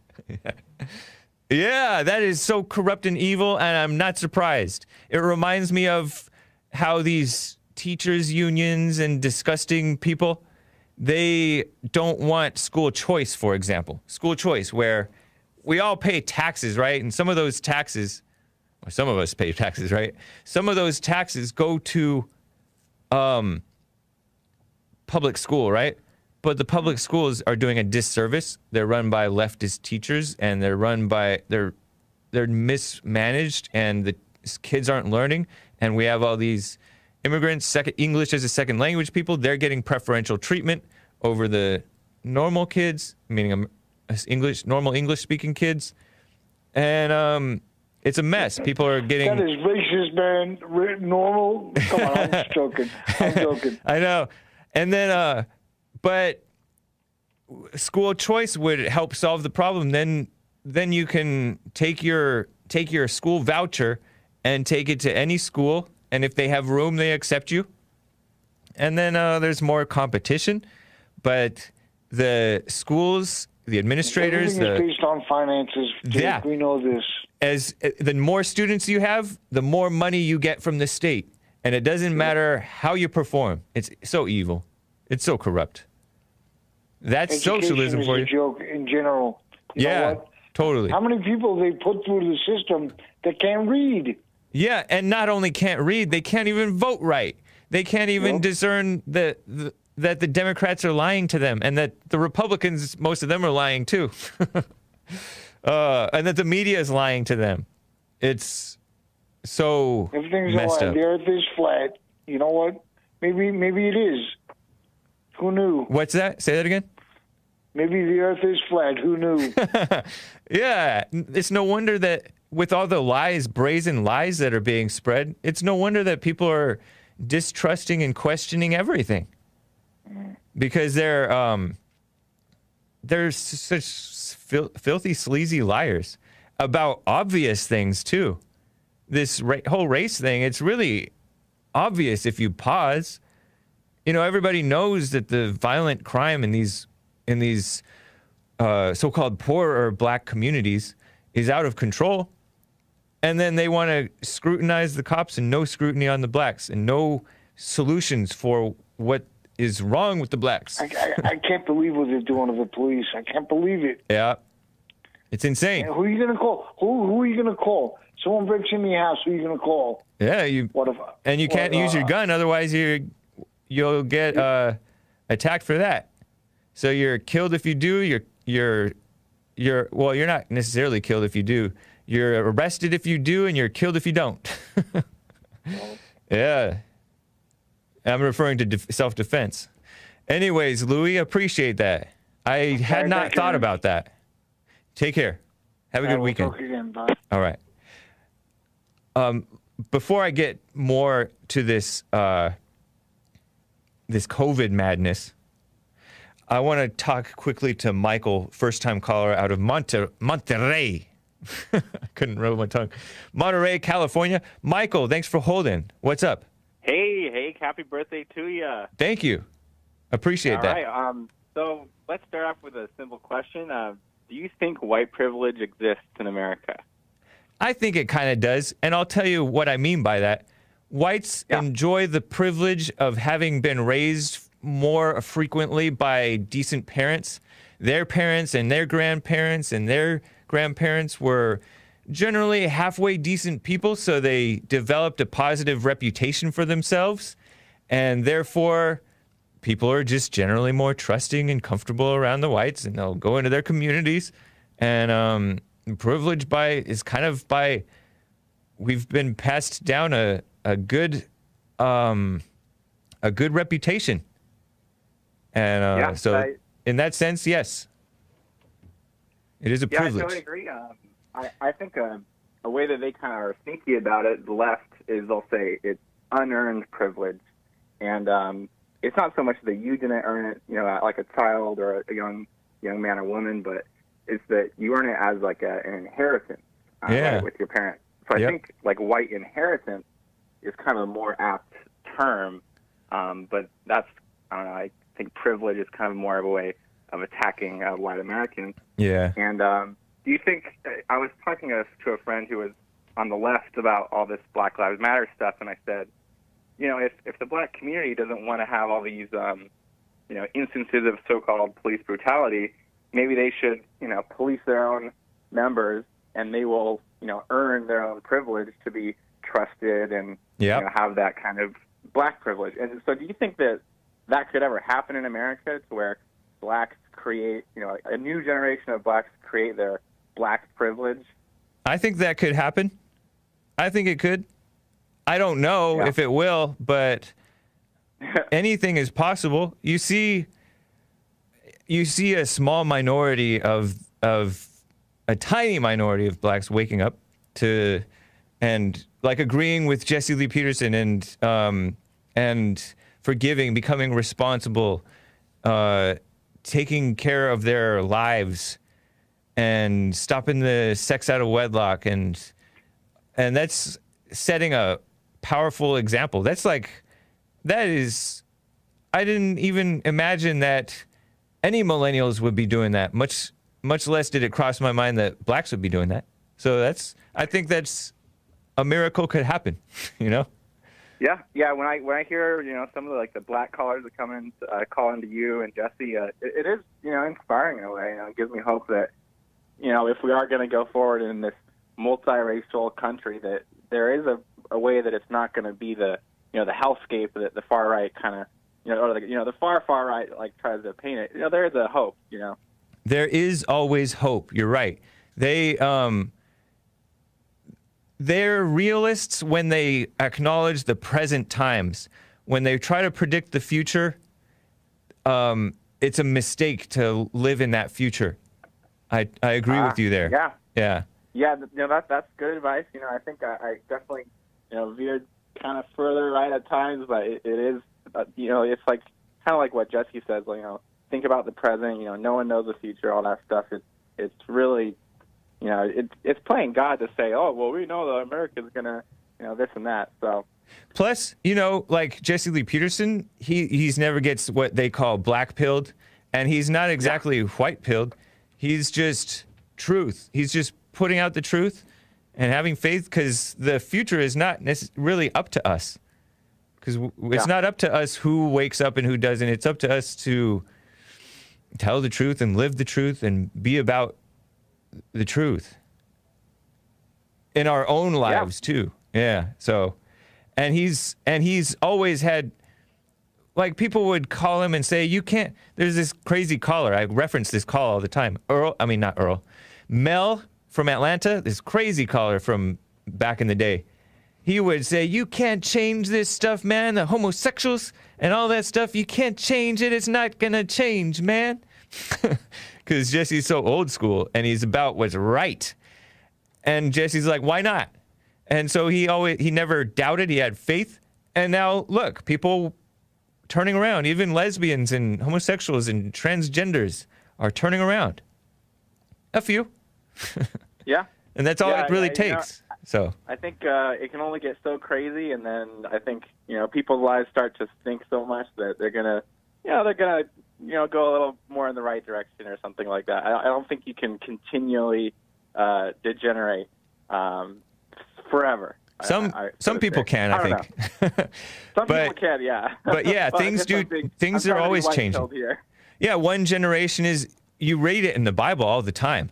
yeah, that is so corrupt and evil, and I'm not surprised. It reminds me of how these teachers' unions and disgusting people, they don't want school choice, for example. School choice, where we all pay taxes, right? And some of those taxes, or some of us pay taxes, right? Some of those taxes go to um, public school, right? But the public schools are doing a disservice. They're run by leftist teachers, and they're run by they're they're mismanaged, and the kids aren't learning. And we have all these immigrants, second English as a second language people. They're getting preferential treatment over the normal kids, meaning English normal English speaking kids, and um, it's a mess. People are getting That is racist, man. Re- normal. Come on, I'm just joking. I'm joking. I know. And then, uh, but school choice would help solve the problem. Then, then you can take your take your school voucher and take it to any school, and if they have room, they accept you. And then uh, there's more competition, but the schools, the administrators, Everything the based on finances. Jake. Yeah. we know this. as uh, the more students you have, the more money you get from the state, and it doesn't matter how you perform. It's so evil. It's so corrupt. That's Education socialism is for a you. joke in general. You yeah, totally. How many people they put through the system that can't read? Yeah, and not only can't read, they can't even vote right. They can't even Yep. discern that the, that the Democrats are lying to them, and that the Republicans, most of them, are lying too, uh, and that the media is lying to them. It's so Everything's a messed lie. up. The Earth is flat. You know what? Maybe maybe it is. Who knew? What's that? Say that again. Maybe the Earth is flat. Who knew? Yeah, it's no wonder that with all the lies, brazen lies that are being spread, it's no wonder that people are distrusting and questioning everything because they're um, they're such fil- filthy, sleazy liars about obvious things too. This ra- whole race thing, it's really obvious if you pause. You know, everybody knows that the violent crime in these in these uh, so-called poor or black communities is out of control, and then they want to scrutinize the cops and no scrutiny on the blacks and no solutions for what is wrong with the blacks. I, I, I can't believe what they're doing to the police. I can't believe it. Yeah, it's insane. And who are you gonna call? Who who are you gonna call? Someone breaks into your house. Who are you gonna call? Yeah, you What if? and you can't what, use your uh, gun, otherwise you you'll get uh, attacked for that. So you're killed if you do. You're you're you're well. You're not necessarily killed if you do. You're arrested if you do, and you're killed if you don't. yeah, I'm referring to def- self-defense. Anyways, Louis, appreciate that. I had not thank you, thought about that. Take care. Have a good weekend. again. All right. Um, before I get more to this uh, this COVID madness, I want to talk quickly to Michael, first time caller out of Monte- Monterrey. I couldn't roll my tongue. Monterey, California. Michael, thanks for holding. What's up? Hey, hey, happy birthday to you. Thank you. Appreciate All that. right. Um, so let's start off with a simple question. Uh, do you think white privilege exists in America? I think it kind of does. And I'll tell you what I mean by that. Whites enjoy the privilege of having been raised more frequently by decent parents. Their parents and their grandparents and their grandparents were generally halfway decent people, so they developed a positive reputation for themselves. And therefore, people are just generally more trusting and comfortable around the whites, and they'll go into their communities. And um, privilege by is kind of by we've been passed down a a good um, a good reputation, and uh, Yeah, so I- in that sense, yes, it is a yeah, I privilege. totally agree. Um, I, I think uh, a way that they kind of are sneaky about it, the left, is they'll say it's unearned privilege, and um, it's not so much that you didn't earn it, you know, like a child or a young young man or woman, but it's that you earn it as like a, an inheritance uh, Yeah. right, with your parents. So I Yep. think like white inheritance is kind of a more apt term, um, but that's I don't know. I think privilege is kind of more of a way of attacking uh, white Americans. Yeah. And um, do you think I was talking to, to a friend who was on the left about all this Black Lives Matter stuff, and I said, you know, if if the black community doesn't want to have all these, um, you know, instances of so-called police brutality, maybe they should, you know, police their own members, and they will, you know, earn their own privilege to be trusted and Yep. you know, have that kind of black privilege. And so, do you think that that could ever happen in America, to where blacks create, you know, a new generation of blacks create their black privilege? I think that could happen. I think it could. I don't know if it will, but anything is possible. You see you see a small minority of of a tiny minority of blacks waking up to and like agreeing with Jesse Lee Peterson and um, and forgiving, becoming responsible, uh, taking care of their lives, and stopping the sex out of wedlock, and and that's setting a powerful example. That's like that is. I didn't even imagine that any millennials would be doing that. Much much less did it cross my mind that blacks would be doing that. So that's I think that's a miracle could happen. You know. Yeah, yeah. When I when I hear you know some of the like the black callers that come uh, calling to you and Jesse, uh, it, it is you know inspiring in a way. You know, it gives me hope that you know if we are going to go forward in this multiracial country, that there is a, a way that it's not going to be the you know the hellscape that the far right kind of you know or the, you know the far far right like tries to paint it. You know, there is a hope. You know. There is always hope. You're right. They um they're realists when they acknowledge the present times. When they try to predict the future, um, it's a mistake to live in that future. I I agree Ah, with you there. Yeah. Yeah. Yeah, you know that that's good advice. You know, I think I, I definitely you know veered kind of further right at times, but it, it is uh, you know it's like kind of like what Jesse says. You know, think about the present. You know, no one knows the future. All that stuff. It's it's really you know it's it's playing God to say, oh well, we know that America's gonna you know this and that. So Plus, you know, like Jesse Lee Peterson, he he's never gets what they call black pilled, and he's not exactly white pilled. He's just truth. He's just putting out the truth and having faith because the future is not really up to us. Because it's Yeah. not up to us who wakes up and who doesn't. It's up to us to tell the truth and live the truth and be about the truth in our own lives too. Yeah. So, and he's and he's always had like people would call him and say you can't. There's this crazy caller. I reference this call all the time. Earl. I mean not Earl. Mel from Atlanta. This crazy caller from back in the day. He would say, "You can't change this stuff, man. The homosexuals and all that stuff. You can't change it. It's not gonna change, man." Because Jesse's so old school and he's about what's right. And Jesse's like, why not? And so he always he never doubted. He had faith. And now look, people turning around. Even lesbians and homosexuals and transgenders are turning around. A few. yeah, And that's all Yeah, it really yeah, you know, takes. so I think uh, it can only get so crazy, and then I think you know people's lives start to stink so much that they're gonna, you know, they're gonna, you know, go a little more in the right direction or something like that. I, I don't think you can continually uh, degenerate um, forever. Some I- I some people can, I, I think. Some but- people can, yeah. but yeah, But things do being- things are trying to be always changing. Yeah, one generation is you read it in the Bible all the time.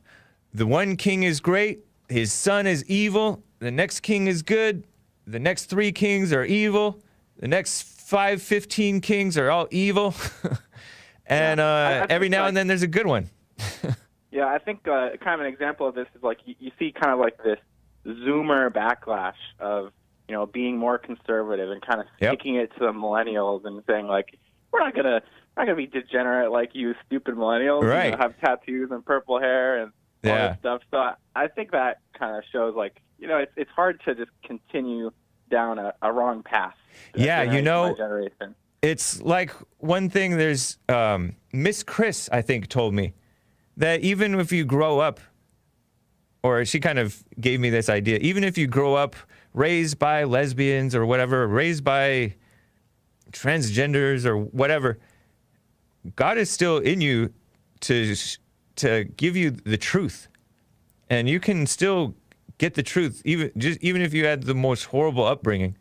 The one king is great, his son is evil, the next king is good, the next three kings are evil, the next five, 15 kings are all evil. and uh, I every now like- and then there's a good one. Yeah, I think uh, kind of an example of this is like you, you see kind of like this Zoomer backlash of you know being more conservative and kind of Yep. sticking it to the millennials and saying like we're not gonna we're not gonna be degenerate like you stupid millennials, you know, Right. have tattoos and purple hair and all Yeah. stuff. So I, I think that kind of shows like you know it's it's hard to just continue down a, a wrong path. Yeah, you know- generation. It's like one thing there's um, Miss Chris, I think, told me that even if you grow up, or she kind of gave me this idea, even if you grow up raised by lesbians or whatever, raised by transgenders or whatever, God is still in you to to give you the truth, and you can still get the truth even just even if you had the most horrible upbringing,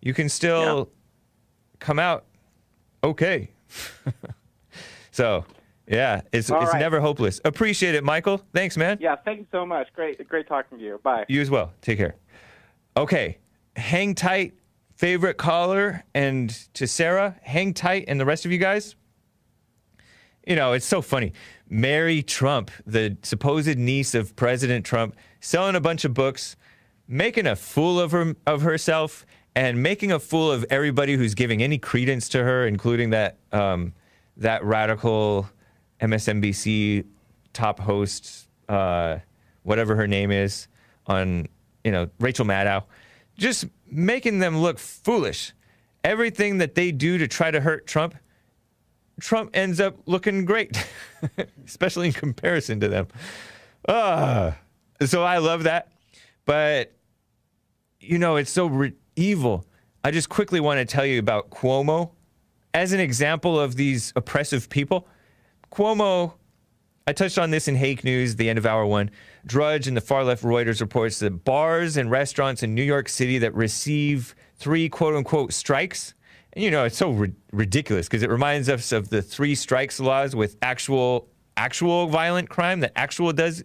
you can still come out okay. so yeah, it's All it's right. never hopeless. Appreciate it, Michael. Thanks, man. Yeah, thank you so much. Great, great talking to you. Bye. You as well. Take care. Okay, hang tight, favorite caller, and to Sarah, hang tight, and the rest of you guys. You know, it's so funny. Mary Trump, the supposed niece of President Trump, selling a bunch of books, making a fool of her of herself, and making a fool of everybody who's giving any credence to her, including that um, that radical MSNBC top host, uh, whatever her name is, on you know Rachel Maddow, just making them look foolish. Everything that they do to try to hurt Trump, Trump ends up looking great, especially in comparison to them. Ah, so I love that, but you know it's so re- evil. I just quickly want to tell you about Cuomo as an example of these oppressive people. Cuomo, I touched on this in Hake News, the end of hour one. Drudge and the far left Reuters reports that bars and restaurants in New York City that receive three quote unquote strikes. And you know, it's so ri- ridiculous because it reminds us of the three strikes laws with actual actual violent crime that actual does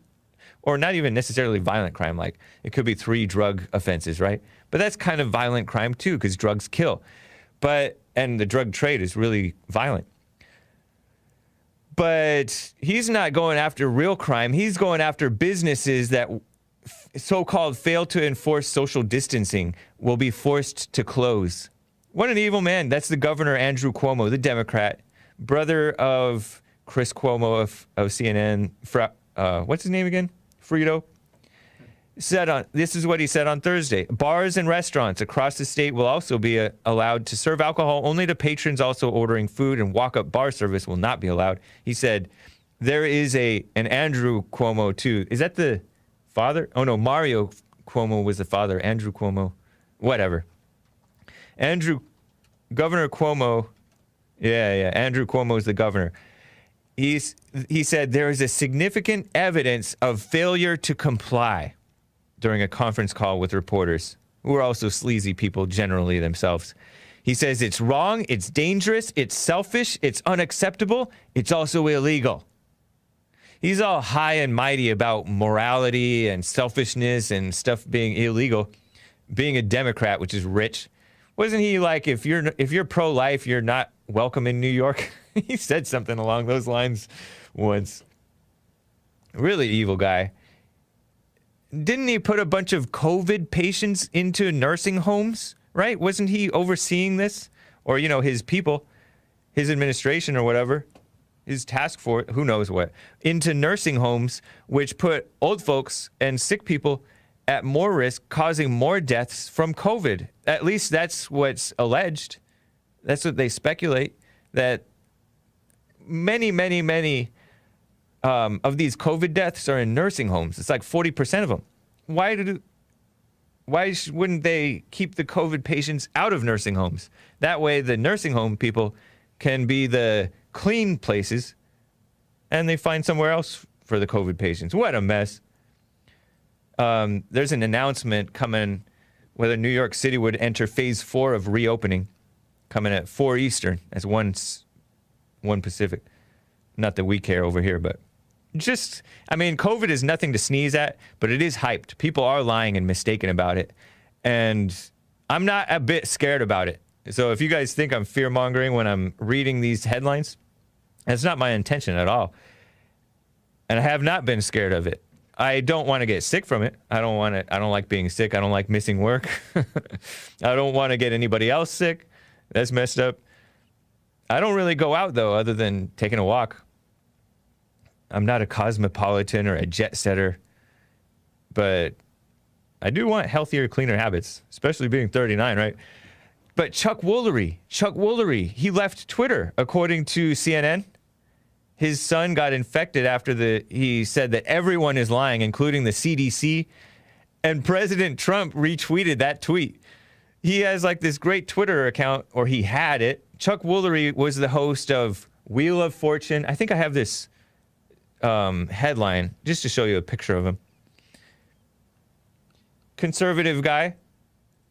or not even necessarily violent crime like it could be three drug offenses, right? But that's kind of violent crime too because drugs kill. But and the drug trade is really violent but he's not going after real crime. He's going after businesses that so-called fail to enforce social distancing will be forced to close. What an evil man. That's the governor Andrew Cuomo, the Democrat, brother of Chris Cuomo of, of CNN. Fra, uh, what's his name again? Fredo said on this is what he said on Thursday. Bars and restaurants across the state will also be uh, allowed to serve alcohol only to patrons also ordering food and walk-up bar service will not be allowed. He said there is a an Andrew Cuomo too. Is that the father? Oh no, Mario Cuomo was the father. Andrew Cuomo, whatever. Andrew Governor Cuomo, yeah, yeah. Andrew Cuomo is the governor. He's he said there is a significant evidence of failure to comply during a conference call with reporters, who are also sleazy people generally themselves. He says it's wrong, it's dangerous, it's selfish, it's unacceptable, it's also illegal. He's all high and mighty about morality and selfishness and stuff being illegal. Being a Democrat, which is rich, wasn't he like if you're if you're pro-life, you're not welcome in New York? he said something along those lines once. Really evil guy didn't he put a bunch of COVID patients into nursing homes? Right? Wasn't he overseeing this, or you know, his people, his administration, or whatever, his task force, who knows what, into nursing homes, which put old folks and sick people at more risk, causing more deaths from COVID. At least that's what's alleged. That's what they speculate. That many, many, many um, of these COVID deaths are in nursing homes. It's like 40% of them. Why do why wouldn't they keep the COVID patients out of nursing homes? That way, the nursing home people can be the clean places, and they find somewhere else for the COVID patients. What a mess! Um, there's an announcement coming whether New York City would enter phase four of reopening, coming at four Eastern. That's one one Pacific. Not that we care over here, but just, I mean, COVID is nothing to sneeze at, but it is hyped. People are lying and mistaken about it. And I'm not a bit scared about it. So if you guys think I'm fear mongering when I'm reading these headlines, that's not my intention at all. And I have not been scared of it. I don't want to get sick from it. I don't want to, I don't like being sick. I don't like missing work. I don't want to get anybody else sick. That's messed up. I don't really go out though, other than taking a walk. I'm not a cosmopolitan or a jet setter, but I do want healthier, cleaner habits, especially being 39, right? But Chuck Woolery, Chuck Woolery, he left Twitter, according to CNN. His son got infected after the he said that everyone is lying, including the CDC. And President Trump retweeted that tweet. he has like this great Twitter account, or he had it. Chuck Woolery was the host of Wheel of Fortune. I think I have this um, headline just to show you a picture of him. Conservative guy.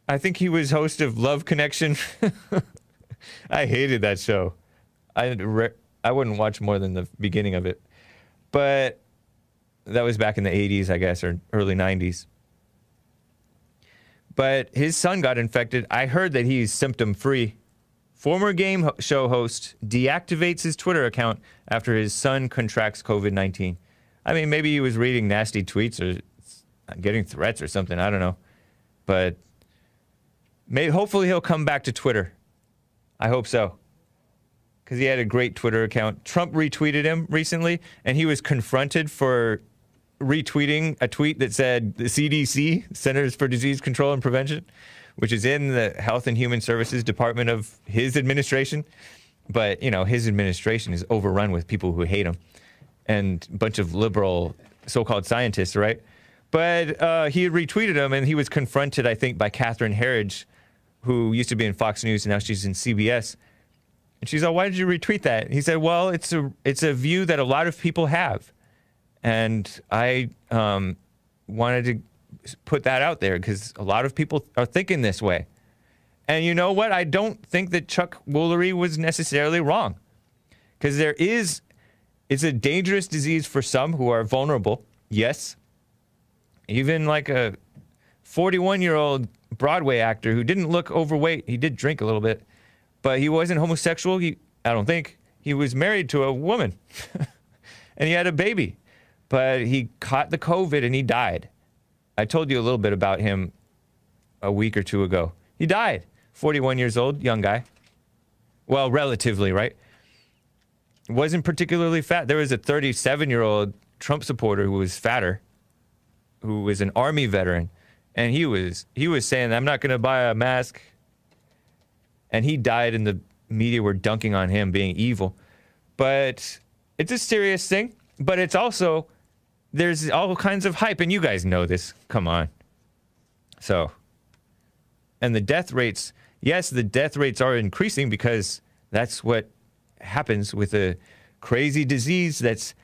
I think he was host of Love Connection. I hated that show. I re- I wouldn't watch more than the beginning of it, but that was back in the 80s, I guess, or early 90s. But his son got infected. I heard that he's symptom free. Former game ho- show host deactivates his Twitter account after his son contracts COVID 19. I mean, maybe he was reading nasty tweets or getting threats or something. I don't know. But may, hopefully he'll come back to Twitter. I hope so. Because he had a great Twitter account. Trump retweeted him recently, and he was confronted for retweeting a tweet that said the CDC, Centers for Disease Control and Prevention, which is in the Health and Human Services Department of his administration. But, you know, his administration is overrun with people who hate him and a bunch of liberal so called scientists, right? But uh, he retweeted him, and he was confronted, I think, by Catherine Herridge, who used to be in Fox News and now she's in CBS. And she's like, "Why did you retweet that?" He said, "Well, it's a it's a view that a lot of people have, and I um, wanted to put that out there because a lot of people are thinking this way." And you know what? I don't think that Chuck Woolery was necessarily wrong, because there is it's a dangerous disease for some who are vulnerable. Yes, even like a 41 year old Broadway actor who didn't look overweight. He did drink a little bit, but he wasn't homosexual. He, I don't think. He was married to a woman and he had a baby, but he caught the COVID and he died. I told you a little bit about him a week or two ago. He died, 41 years old, young guy. Well, relatively, right? Wasn't particularly fat. There was a 37 year old Trump supporter who was fatter, who was an army veteran and he was he was saying I'm not going to buy a mask and he died and the media were dunking on him being evil but it's a serious thing but it's also there's all kinds of hype and you guys know this. Come on. So and the death rates yes the death rates are increasing because that's what happens with a crazy disease that's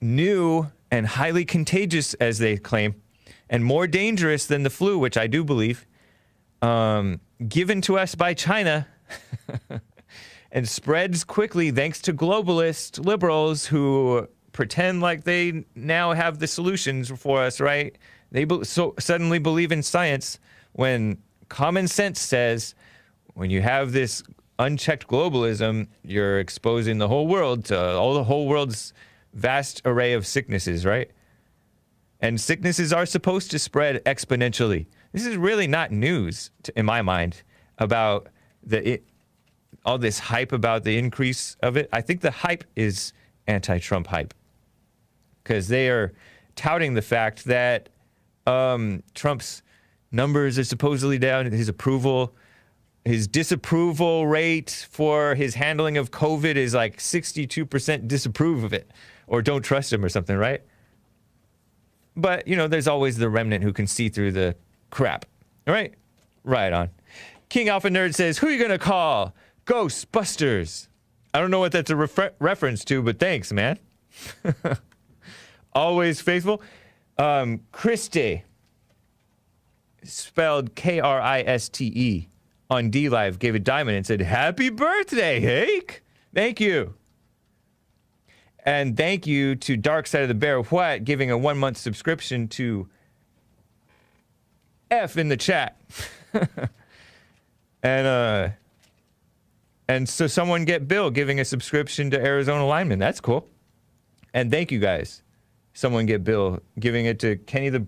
new and highly contagious as they claim and more dangerous than the flu, which I do believe, um, given to us by China and spreads quickly thanks to globalist liberals who pretend like they now have the solutions for us, right? They be- so suddenly believe in science when common sense says when you have this unchecked globalism, you're exposing the whole world to all the whole world's vast array of sicknesses, right? and sicknesses are supposed to spread exponentially. This is really not news, to, in my mind, about the it, all this hype about the increase of it. I think the hype is anti-Trump hype because they are touting the fact that um, Trump's numbers are supposedly down, his approval. His disapproval rate for his handling of COVID is like 62% disapprove of it or don't trust him or something, right? But, you know, there's always the remnant who can see through the crap. All right? Right on. King Alpha Nerd says, Who are you going to call? Ghostbusters. I don't know what that's a refer- reference to, but thanks, man. always faithful. Um, Christe, spelled K R I S T E, on DLive, gave a diamond and said, Happy birthday, Hake. Thank you. And thank you to Dark Side of the Bear What giving a one month subscription to F in the chat. and uh and so someone get Bill giving a subscription to Arizona Lineman. That's cool. And thank you guys. Someone get Bill giving it to Kenny the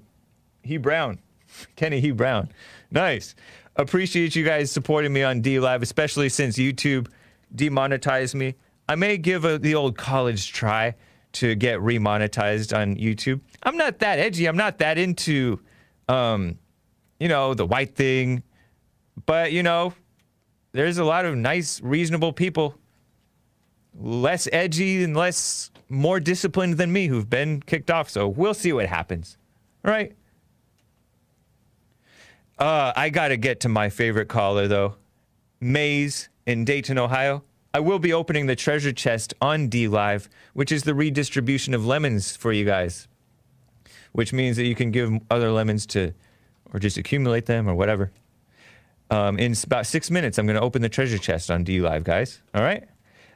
He Brown. Kenny He Brown. Nice. Appreciate you guys supporting me on DLive, especially since YouTube demonetized me. I may give a, the old college try to get remonetized on YouTube. I'm not that edgy. I'm not that into, um, you know, the white thing. But, you know, there's a lot of nice, reasonable people, less edgy and less, more disciplined than me who've been kicked off. So we'll see what happens. All right. Uh, I got to get to my favorite caller, though. Maze in Dayton, Ohio. I will be opening the treasure chest on DLive, which is the redistribution of lemons for you guys, which means that you can give other lemons to, or just accumulate them or whatever. Um, in about six minutes, I'm going to open the treasure chest on DLive, guys. All right?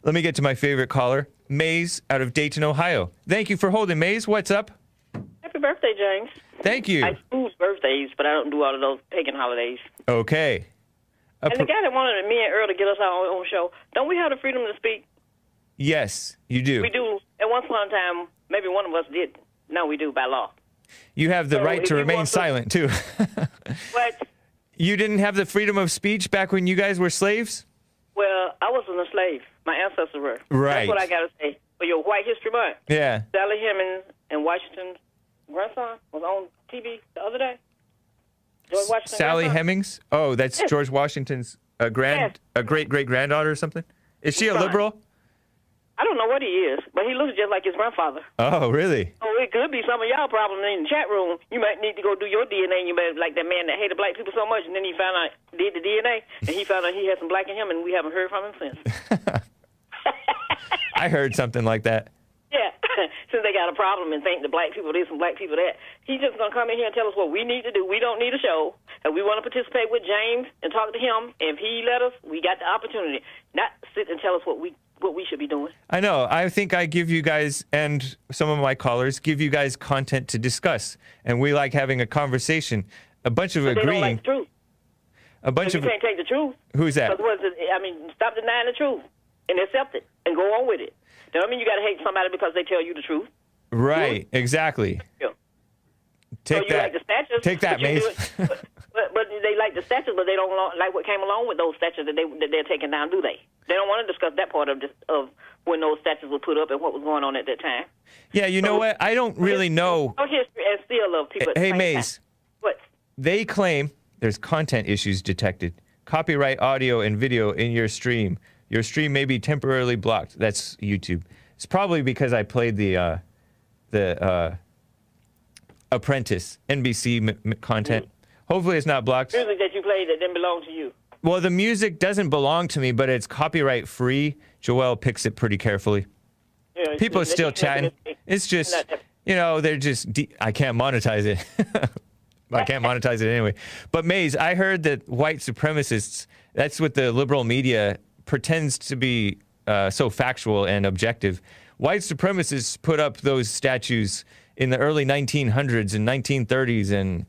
Let me get to my favorite caller, Maze out of Dayton, Ohio. Thank you for holding, Maze. What's up? Happy birthday, James. Thank you. I do birthdays, but I don't do all of those pagan holidays. Okay. A and the guy that wanted me and Earl to get us our own show, don't we have the freedom to speak? yes, you do. We do. At one point in time, maybe one of us did. Now we do by law. You have the So right to remain want to- silent, too. what? you didn't have the freedom of speech back when you guys were slaves? well, I wasn't a slave. My ancestors were. Right. That's what I got to say. For your White History Month, Yeah. Sally Hemings and Washington's grandson was on TV the other day. George Washington. Sally grandson. Hemings? Oh, that's Yes. George Washington's uh, grand, Yes. a great great granddaughter or something? Is she a Right. liberal? I don't know what he is, but he looks just like his grandfather. Oh, really? Oh, it could be some of y'all problem in the chat room. You might need to go do your DNA. You might like that man that hated black people so much, and then he found out did the DNA, and he found out he had some black in him, and we haven't heard from him since. I heard something like that. Yeah, since they got a problem and think the black people this and black people that, he's just gonna come in here and tell us what we need to do. We don't need a show, and we want to participate with James and talk to him. If he let us, we got the opportunity. Not sit and tell us what we what we should be doing. I know. I think I give you guys and some of my callers give you guys content to discuss, and we like having a conversation. A bunch of But they don't agreeing. like the truth. A bunch of. you can't take the truth. who's that? Because what is it? I mean, stop denying the truth and accept it and go on with it. That don't mean you got to hate somebody because they tell you the truth. Right. Exactly. Yeah. Take so you that. like the statues. Take that, but you Maze. but, but, they like the statues, but they don't like what came along with those statues that they that they're taking down, do they? They don't want to discuss that part of this, of when those statues were put up and what was going on at that time. Yeah. You know what? I don't really know. No history and still love people. Hey, Maze. What? They claim there's content issues detected. Copyright audio and video in your stream. Your stream may be temporarily blocked. That's YouTube. It's probably because I played the uh, the uh, Apprentice NBC m- m- content. Hopefully, it's not blocked. Music that you played that didn't belong to you. Well, the music doesn't belong to me, but it's copyright free. Joel picks it pretty carefully. Yeah, People are still chatting. It's just, you know, they're just. I can't monetize it. I can't monetize it anyway. But Maze, I heard that white supremacists. That's what the liberal media pretends to be uh, so factual and objective. White supremacists put up those statues in the early 1900s and 1930s and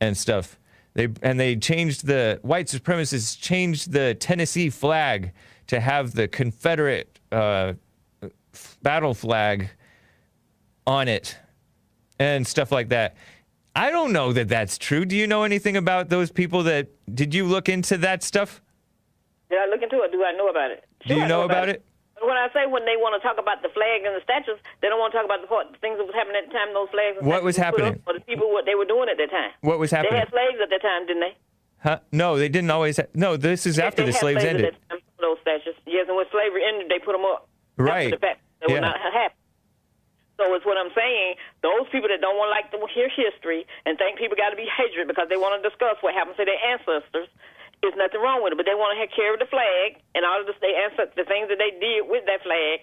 and stuff. They and they changed the white supremacists changed the Tennessee flag to have the Confederate uh, f- battle flag on it and stuff like that. I don't know that that's true. Do you know anything about those people that did you look into that stuff? Did I look into it? Do I know about it? Do you I know about it? When I say when they want to talk about the flag and the statues, they don't want to talk about the, part, things that was happening at the time. Those flags. What was happening? up, Or the people what they were doing at that time. What was happening? They had slaves at that time, didn't they? Huh? No, they didn't always. Ha- no, this is after they the had slaves ended. At that time, those statues. Yes, and when slavery ended, they put them up. Right. After the fact, that Yeah. would not happened. So it's what I'm saying. Those people that don't want to like to hear history and think people got to be hatred because they want to discuss what happened to their ancestors, there's nothing wrong with it. But they want to carry the flag and all of the, they answer the things that they did with that flag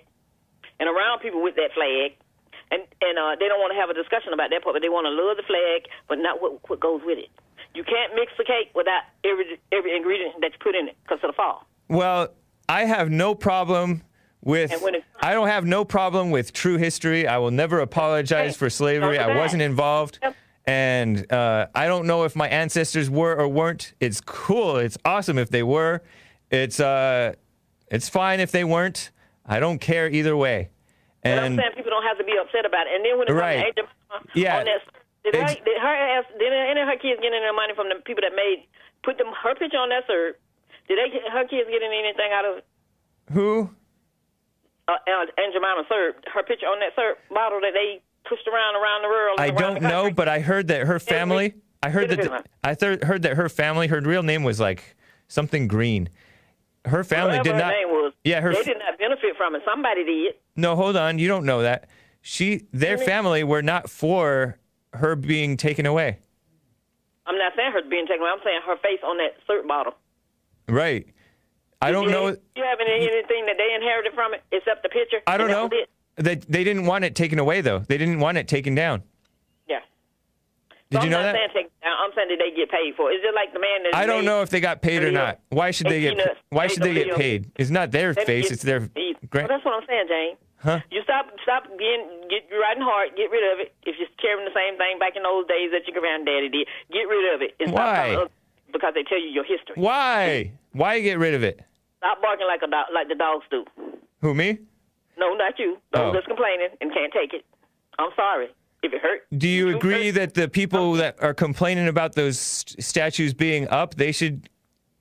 and around people with that flag. And and uh, they don't want to have a discussion about that part, but they want to love the flag, but not what what goes with it. You can't mix the cake without every every ingredient that you put in it because it'll fall. Well, I have no problem with. And when it- I don't have no problem with true history. I will never apologize for slavery. I wasn't involved. And uh, I don't know if my ancestors were or weren't. It's cool. It's awesome if they were. It's uh, it's fine if they weren't. I don't care either way. And I'm saying people don't have to be upset about it. And then when it Right. comes to Angel, Yeah. on that, did her, did her ass, did any of her kids get any money from the people that made put them her picture on that cert? Did they get- her kids getting anything out of who? uh, uh, Aunt Jemima? Her picture on that cert bottle that they pushed around around the world. I don't know, but I heard that her family. I heard that I thir- heard that her family. Her real name was like something Green. Her family Whatever did her not. name was, Yeah, her. they did not benefit from it. Somebody did. No, hold on. You don't know that. She, their family were not for her being taken away. I'm not saying her being taken away. I'm saying her face on that syrup bottle. Right. I don't you, know. You have any, anything that they inherited from it except the picture? I don't know. They they didn't want it taken away though. They didn't want it taken down. Yeah. Did So you know I'm not that? Saying take, down. I'm saying that they get paid for it. It's just like the man that I don't made know if they got paid or not. Why should they get peanuts, Why should they get paid? It's not their face. get- It's their Well, that's what I'm saying, Jane. Huh? You stop, stop getting, get riding hard. Get rid of it. If you're carrying the same thing back in those days that your granddaddy did, get rid of it. Stop Why? others Because they tell you your history. Why? Why get rid of it? Stop barking like a dog, like the dogs do. Who me? No, not you. Those Oh. that's complaining and can't take it. I'm sorry if it hurt. Do you agree that the people that are complaining about those st- statues being up, they should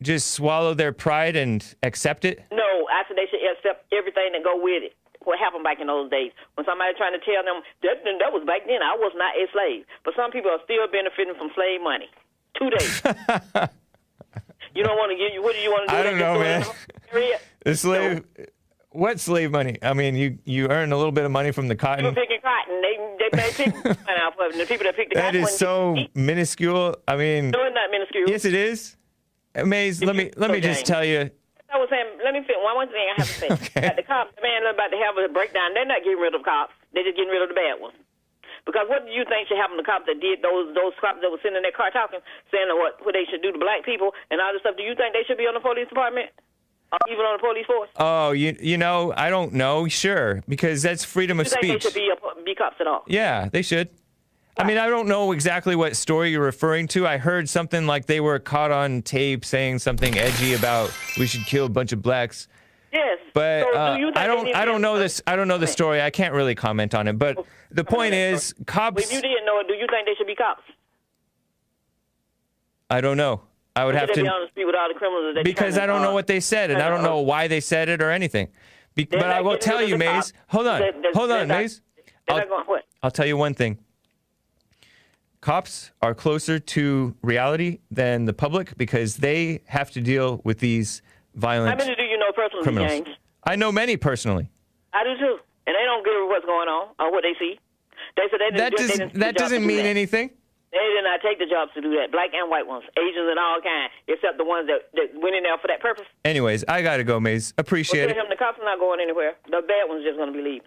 just swallow their pride and accept it? No, I said they should accept everything that go with it. What happened back in those days? When somebody trying to tell them that that was back then, I was not a slave. But some people are still benefiting from slave money. Two days. you don't want to give you. What do you want to do? I don't know, man. The slave. What slave money? I mean, you you earn a little bit of money from the cotton. People cotton. picking cotton. They they pick money off of it. And the people that pick the That cotton is wouldn't so minuscule. I mean, No, it's not minuscule. yes, it is. Maze, let me let me just Okay. tell you. I was saying, let me fit one one thing I have to say. Like the cops, the man about to have a breakdown. They're not getting rid of cops. They're just getting rid of the bad ones. Because what do you think should happen to cops that did those those cops that were sitting in their car talking, saying what what they should do to black people and all this stuff? Do you think they should be on the police department, even on the police force? Oh, you you know, I don't know. Sure, because that's freedom Do of you think speech. they should be a, be cops at all? Yeah, they should. I mean, I don't know exactly what story you're referring to. I heard something like they were caught on tape saying something edgy about we should kill a bunch of blacks. Yes. But So uh, think I don't I don't know this I don't know the story. I can't really comment on it. But the point is Well, cops if you didn't know it, do you think they should be cops? I don't know. I would have they be to on the street with all the criminals? Because I don't know what they said and I don't know why they said it or anything. Be- but I will tell you, Maze. Hold on. Hold on, Maze. I'll, not going what? I'll tell you one thing. Cops are closer to reality than the public because they have to deal with these violent. How many do you know personally, criminals. James? I know many personally. I do too, and they don't give what's going on or what they see. They said they didn't. That didn't that doesn't mean anything. They did not take the jobs to do that. Black and white ones, Asians and all kind, except the ones that, that went in there for that purpose. Anyways, I gotta go, Maze. Appreciate tell it. him the cops are not going anywhere. The bad ones just going to be leaving.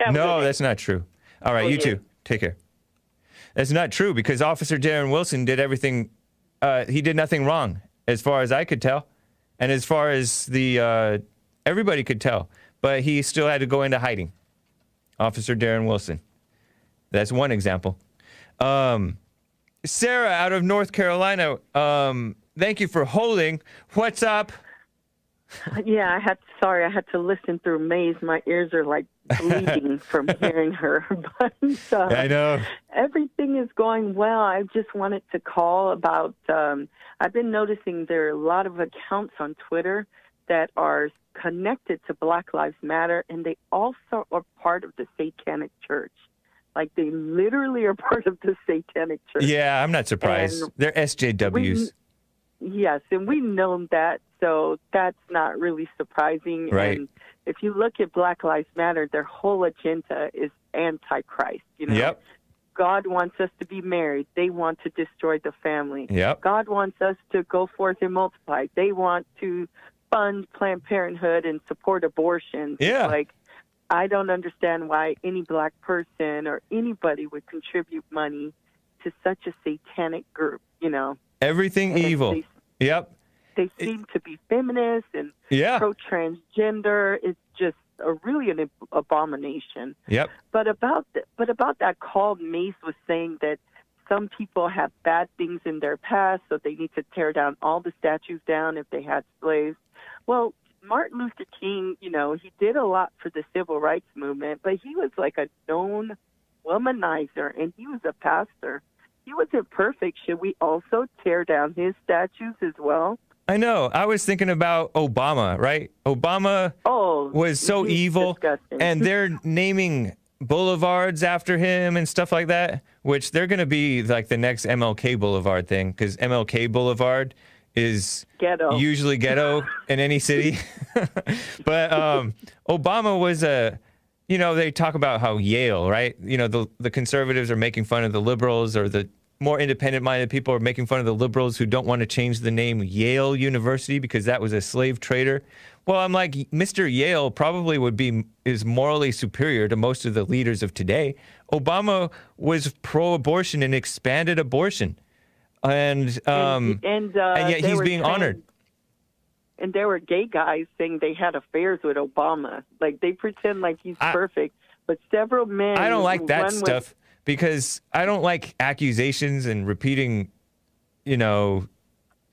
Have No, that's not true. All right, Oh, you yeah. too. Take care. That's not true because Officer Darren Wilson did everything. Uh, he did nothing wrong, as far as I could tell, and as far as the uh, everybody could tell. But he still had to go into hiding. Officer Darren Wilson. That's one example. Um, Sarah out of North Carolina. Um, thank you for holding. What's up? Yeah, I had. Sorry, I had to listen through Maze. My ears are like bleeding from hearing her. But uh, I know. everything is going well. I just wanted to call about. Um, I've been noticing there are a lot of accounts on Twitter that are connected to Black Lives Matter, and they also are part of the Satanic Church. Like they literally are part of the Satanic Church. Yeah, I'm not surprised. And They're SJWs. Yes, and we know that, so that's not really surprising. Right. And if you look at Black Lives Matter, their whole agenda is anti-Christ. You know, Yep. God wants us to be married. They want to destroy the family. Yep. God wants us to go forth and multiply. They want to fund Planned Parenthood and support abortion. Yeah. Like, I don't understand why any black person or anybody would contribute money to such a satanic group. You know. Everything And evil. they- Yep. They seem to be feminist and Yeah. pro transgender. It's just a really an abomination. Yep. But about the, but about that call, Maze was saying that some people have bad things in their past, so they need to tear down all the statues down if they had slaves. Well, Martin Luther King, you know, he did a lot for the civil rights movement, but he was like a known womanizer, and he was a pastor. He wasn't perfect. Should we also tear down his statues as well? I know. I was thinking about Obama, right? Obama oh, was so evil, disgusting. and they're naming boulevards after him and stuff like that, which they're going to be like the next MLK Boulevard thing because MLK Boulevard is Ghetto. usually ghetto in any city. but um, Obama was a, you know, they talk about how Yale, right? You know, the the conservatives are making fun of the liberals or the more independent minded people are making fun of the liberals who don't want to change the name Yale University because that was a slave trader. Well, I'm like, Mr. Yale probably would be is morally superior to most of the leaders of today. Obama was pro-abortion and expanded abortion, and um, and, uh, and yet he's being saying- honored. And there were gay guys saying they had affairs with Obama. Like they pretend like he's perfect, but several men. I don't like that stuff because I don't like accusations and repeating, you know,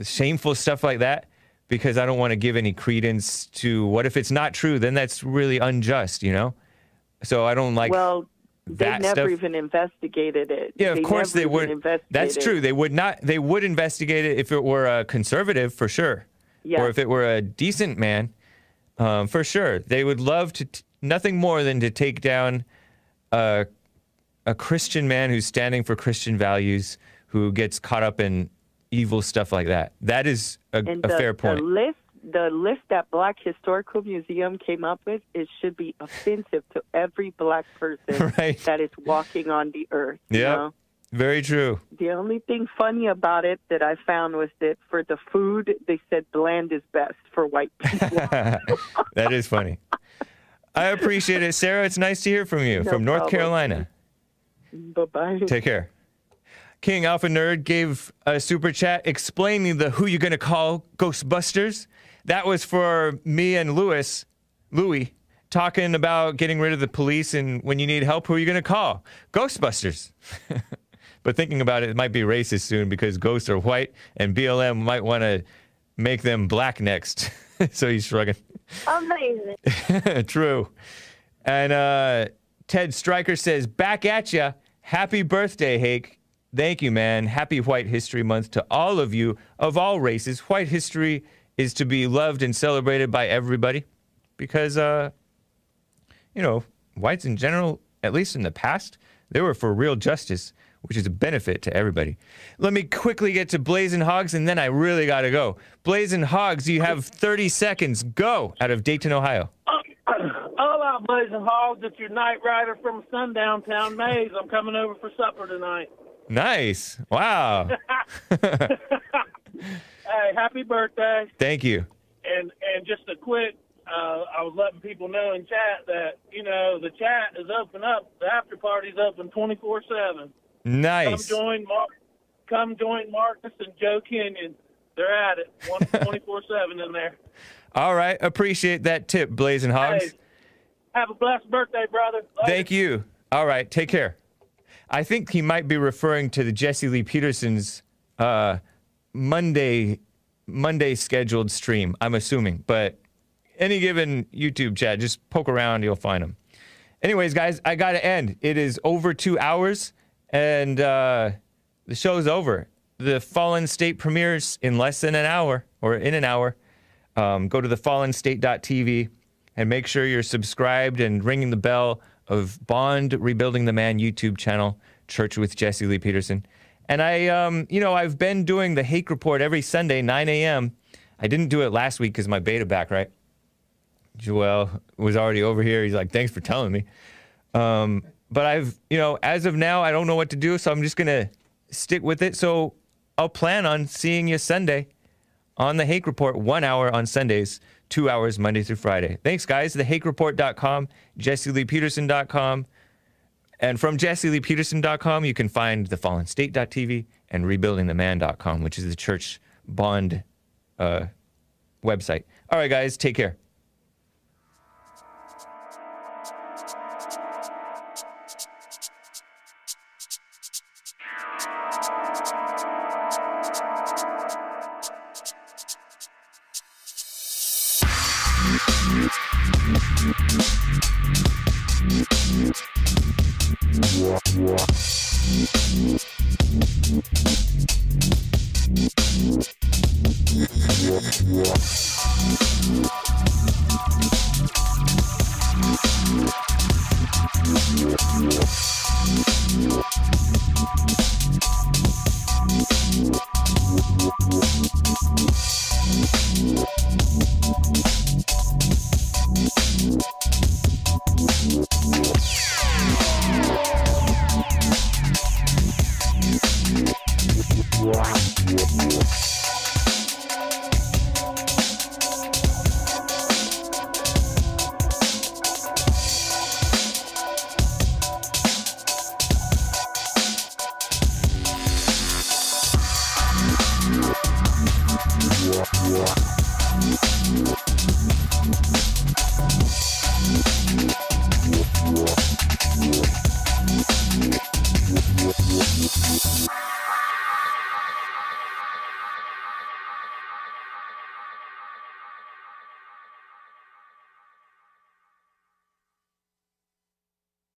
shameful stuff like that because I don't want to give any credence to what if it's not true, then that's really unjust, you know? So I don't like well, they never stuff. even investigated it. Yeah, of They course they would. That's true. They would not. They would investigate it if it were a conservative, for sure. Or if it were a decent man, um, for sure. They would love to. T- nothing more than to take down a a Christian man who's standing for Christian values, who gets caught up in evil stuff like that. That is a, a the, fair point. The list, the list that Black Historical Museum came up with, it should be offensive to every black person Right. that is walking on the earth. you yeah. know? Very true. The only thing funny about it that I found was that for the food, they said bland is best for white people. that is funny. I appreciate it, Sarah. It's nice to hear from you No from North problem. Carolina. bye bye. Take care. King Alpha Nerd gave a super chat explaining the who you gonna call Ghostbusters. That was for me and Lewis, Louis, talking about getting rid of the police and when you need help, who are you gonna call? Ghostbusters. but thinking about it, it might be racist soon because ghosts are white and BLM might want to make them black next. so he's shrugging. Amazing. True. And uh, Ted Stryker says, back at ya. Happy birthday, Hake. Thank you, man. Happy White History Month to all of you of all races. White history is to be loved and celebrated by everybody because, uh, you know, whites in general, at least in the past, they were for real justice, which is a benefit to everybody. Let me quickly get to Blazing Hogs and then I really got to go. Blazing Hogs, you have 30 seconds. Go out of Dayton, Ohio. All out blazing hogs. It's your night rider from sundown town maze. I'm coming over for supper tonight. Nice. Wow. Hey, happy birthday! Thank you. And and just a quick, uh, I was letting people know in chat that you know the chat is open up. The after party's open 24 seven. Nice. Come join Mark. Come join Marcus and Joe Kenyon. They're at it 24 seven in there. All right. Appreciate that tip, Blazing Hogs. Hey, have a blessed birthday, brother. Thank you. All right. Take care. I think he might be referring to the Jesse Lee Peterson's uh, Monday Monday scheduled stream. I'm assuming, but any given YouTube chat, just poke around, you'll find them. Anyways, guys, I gotta end. It is over two hours, and uh, the show's over. The Fallen State premieres in less than an hour, or in an hour. Um, go to thefallenstate.tv and make sure you're subscribed and ringing the bell of Bond Rebuilding the Man YouTube channel, Church with Jesse Lee Peterson. And I, um, you know, I've been doing the Hake Report every Sunday, 9 a.m. I didn't do it last week because my beta back, right? Joel was already over here. He's like, thanks for telling me. Um, but I've, you know, as of now, I don't know what to do, so I'm just gonna stick with it. So I'll plan on seeing you Sunday on the Hake Report, one hour on Sundays, two hours Monday through Friday. Thanks, guys. TheHakeReport.com, JesseLeePeterson.com. And from JesseLeePeterson.com, you can find TheFallenState.tv and RebuildingTheMan.com, which is the church bond uh, website. All right, guys, take care.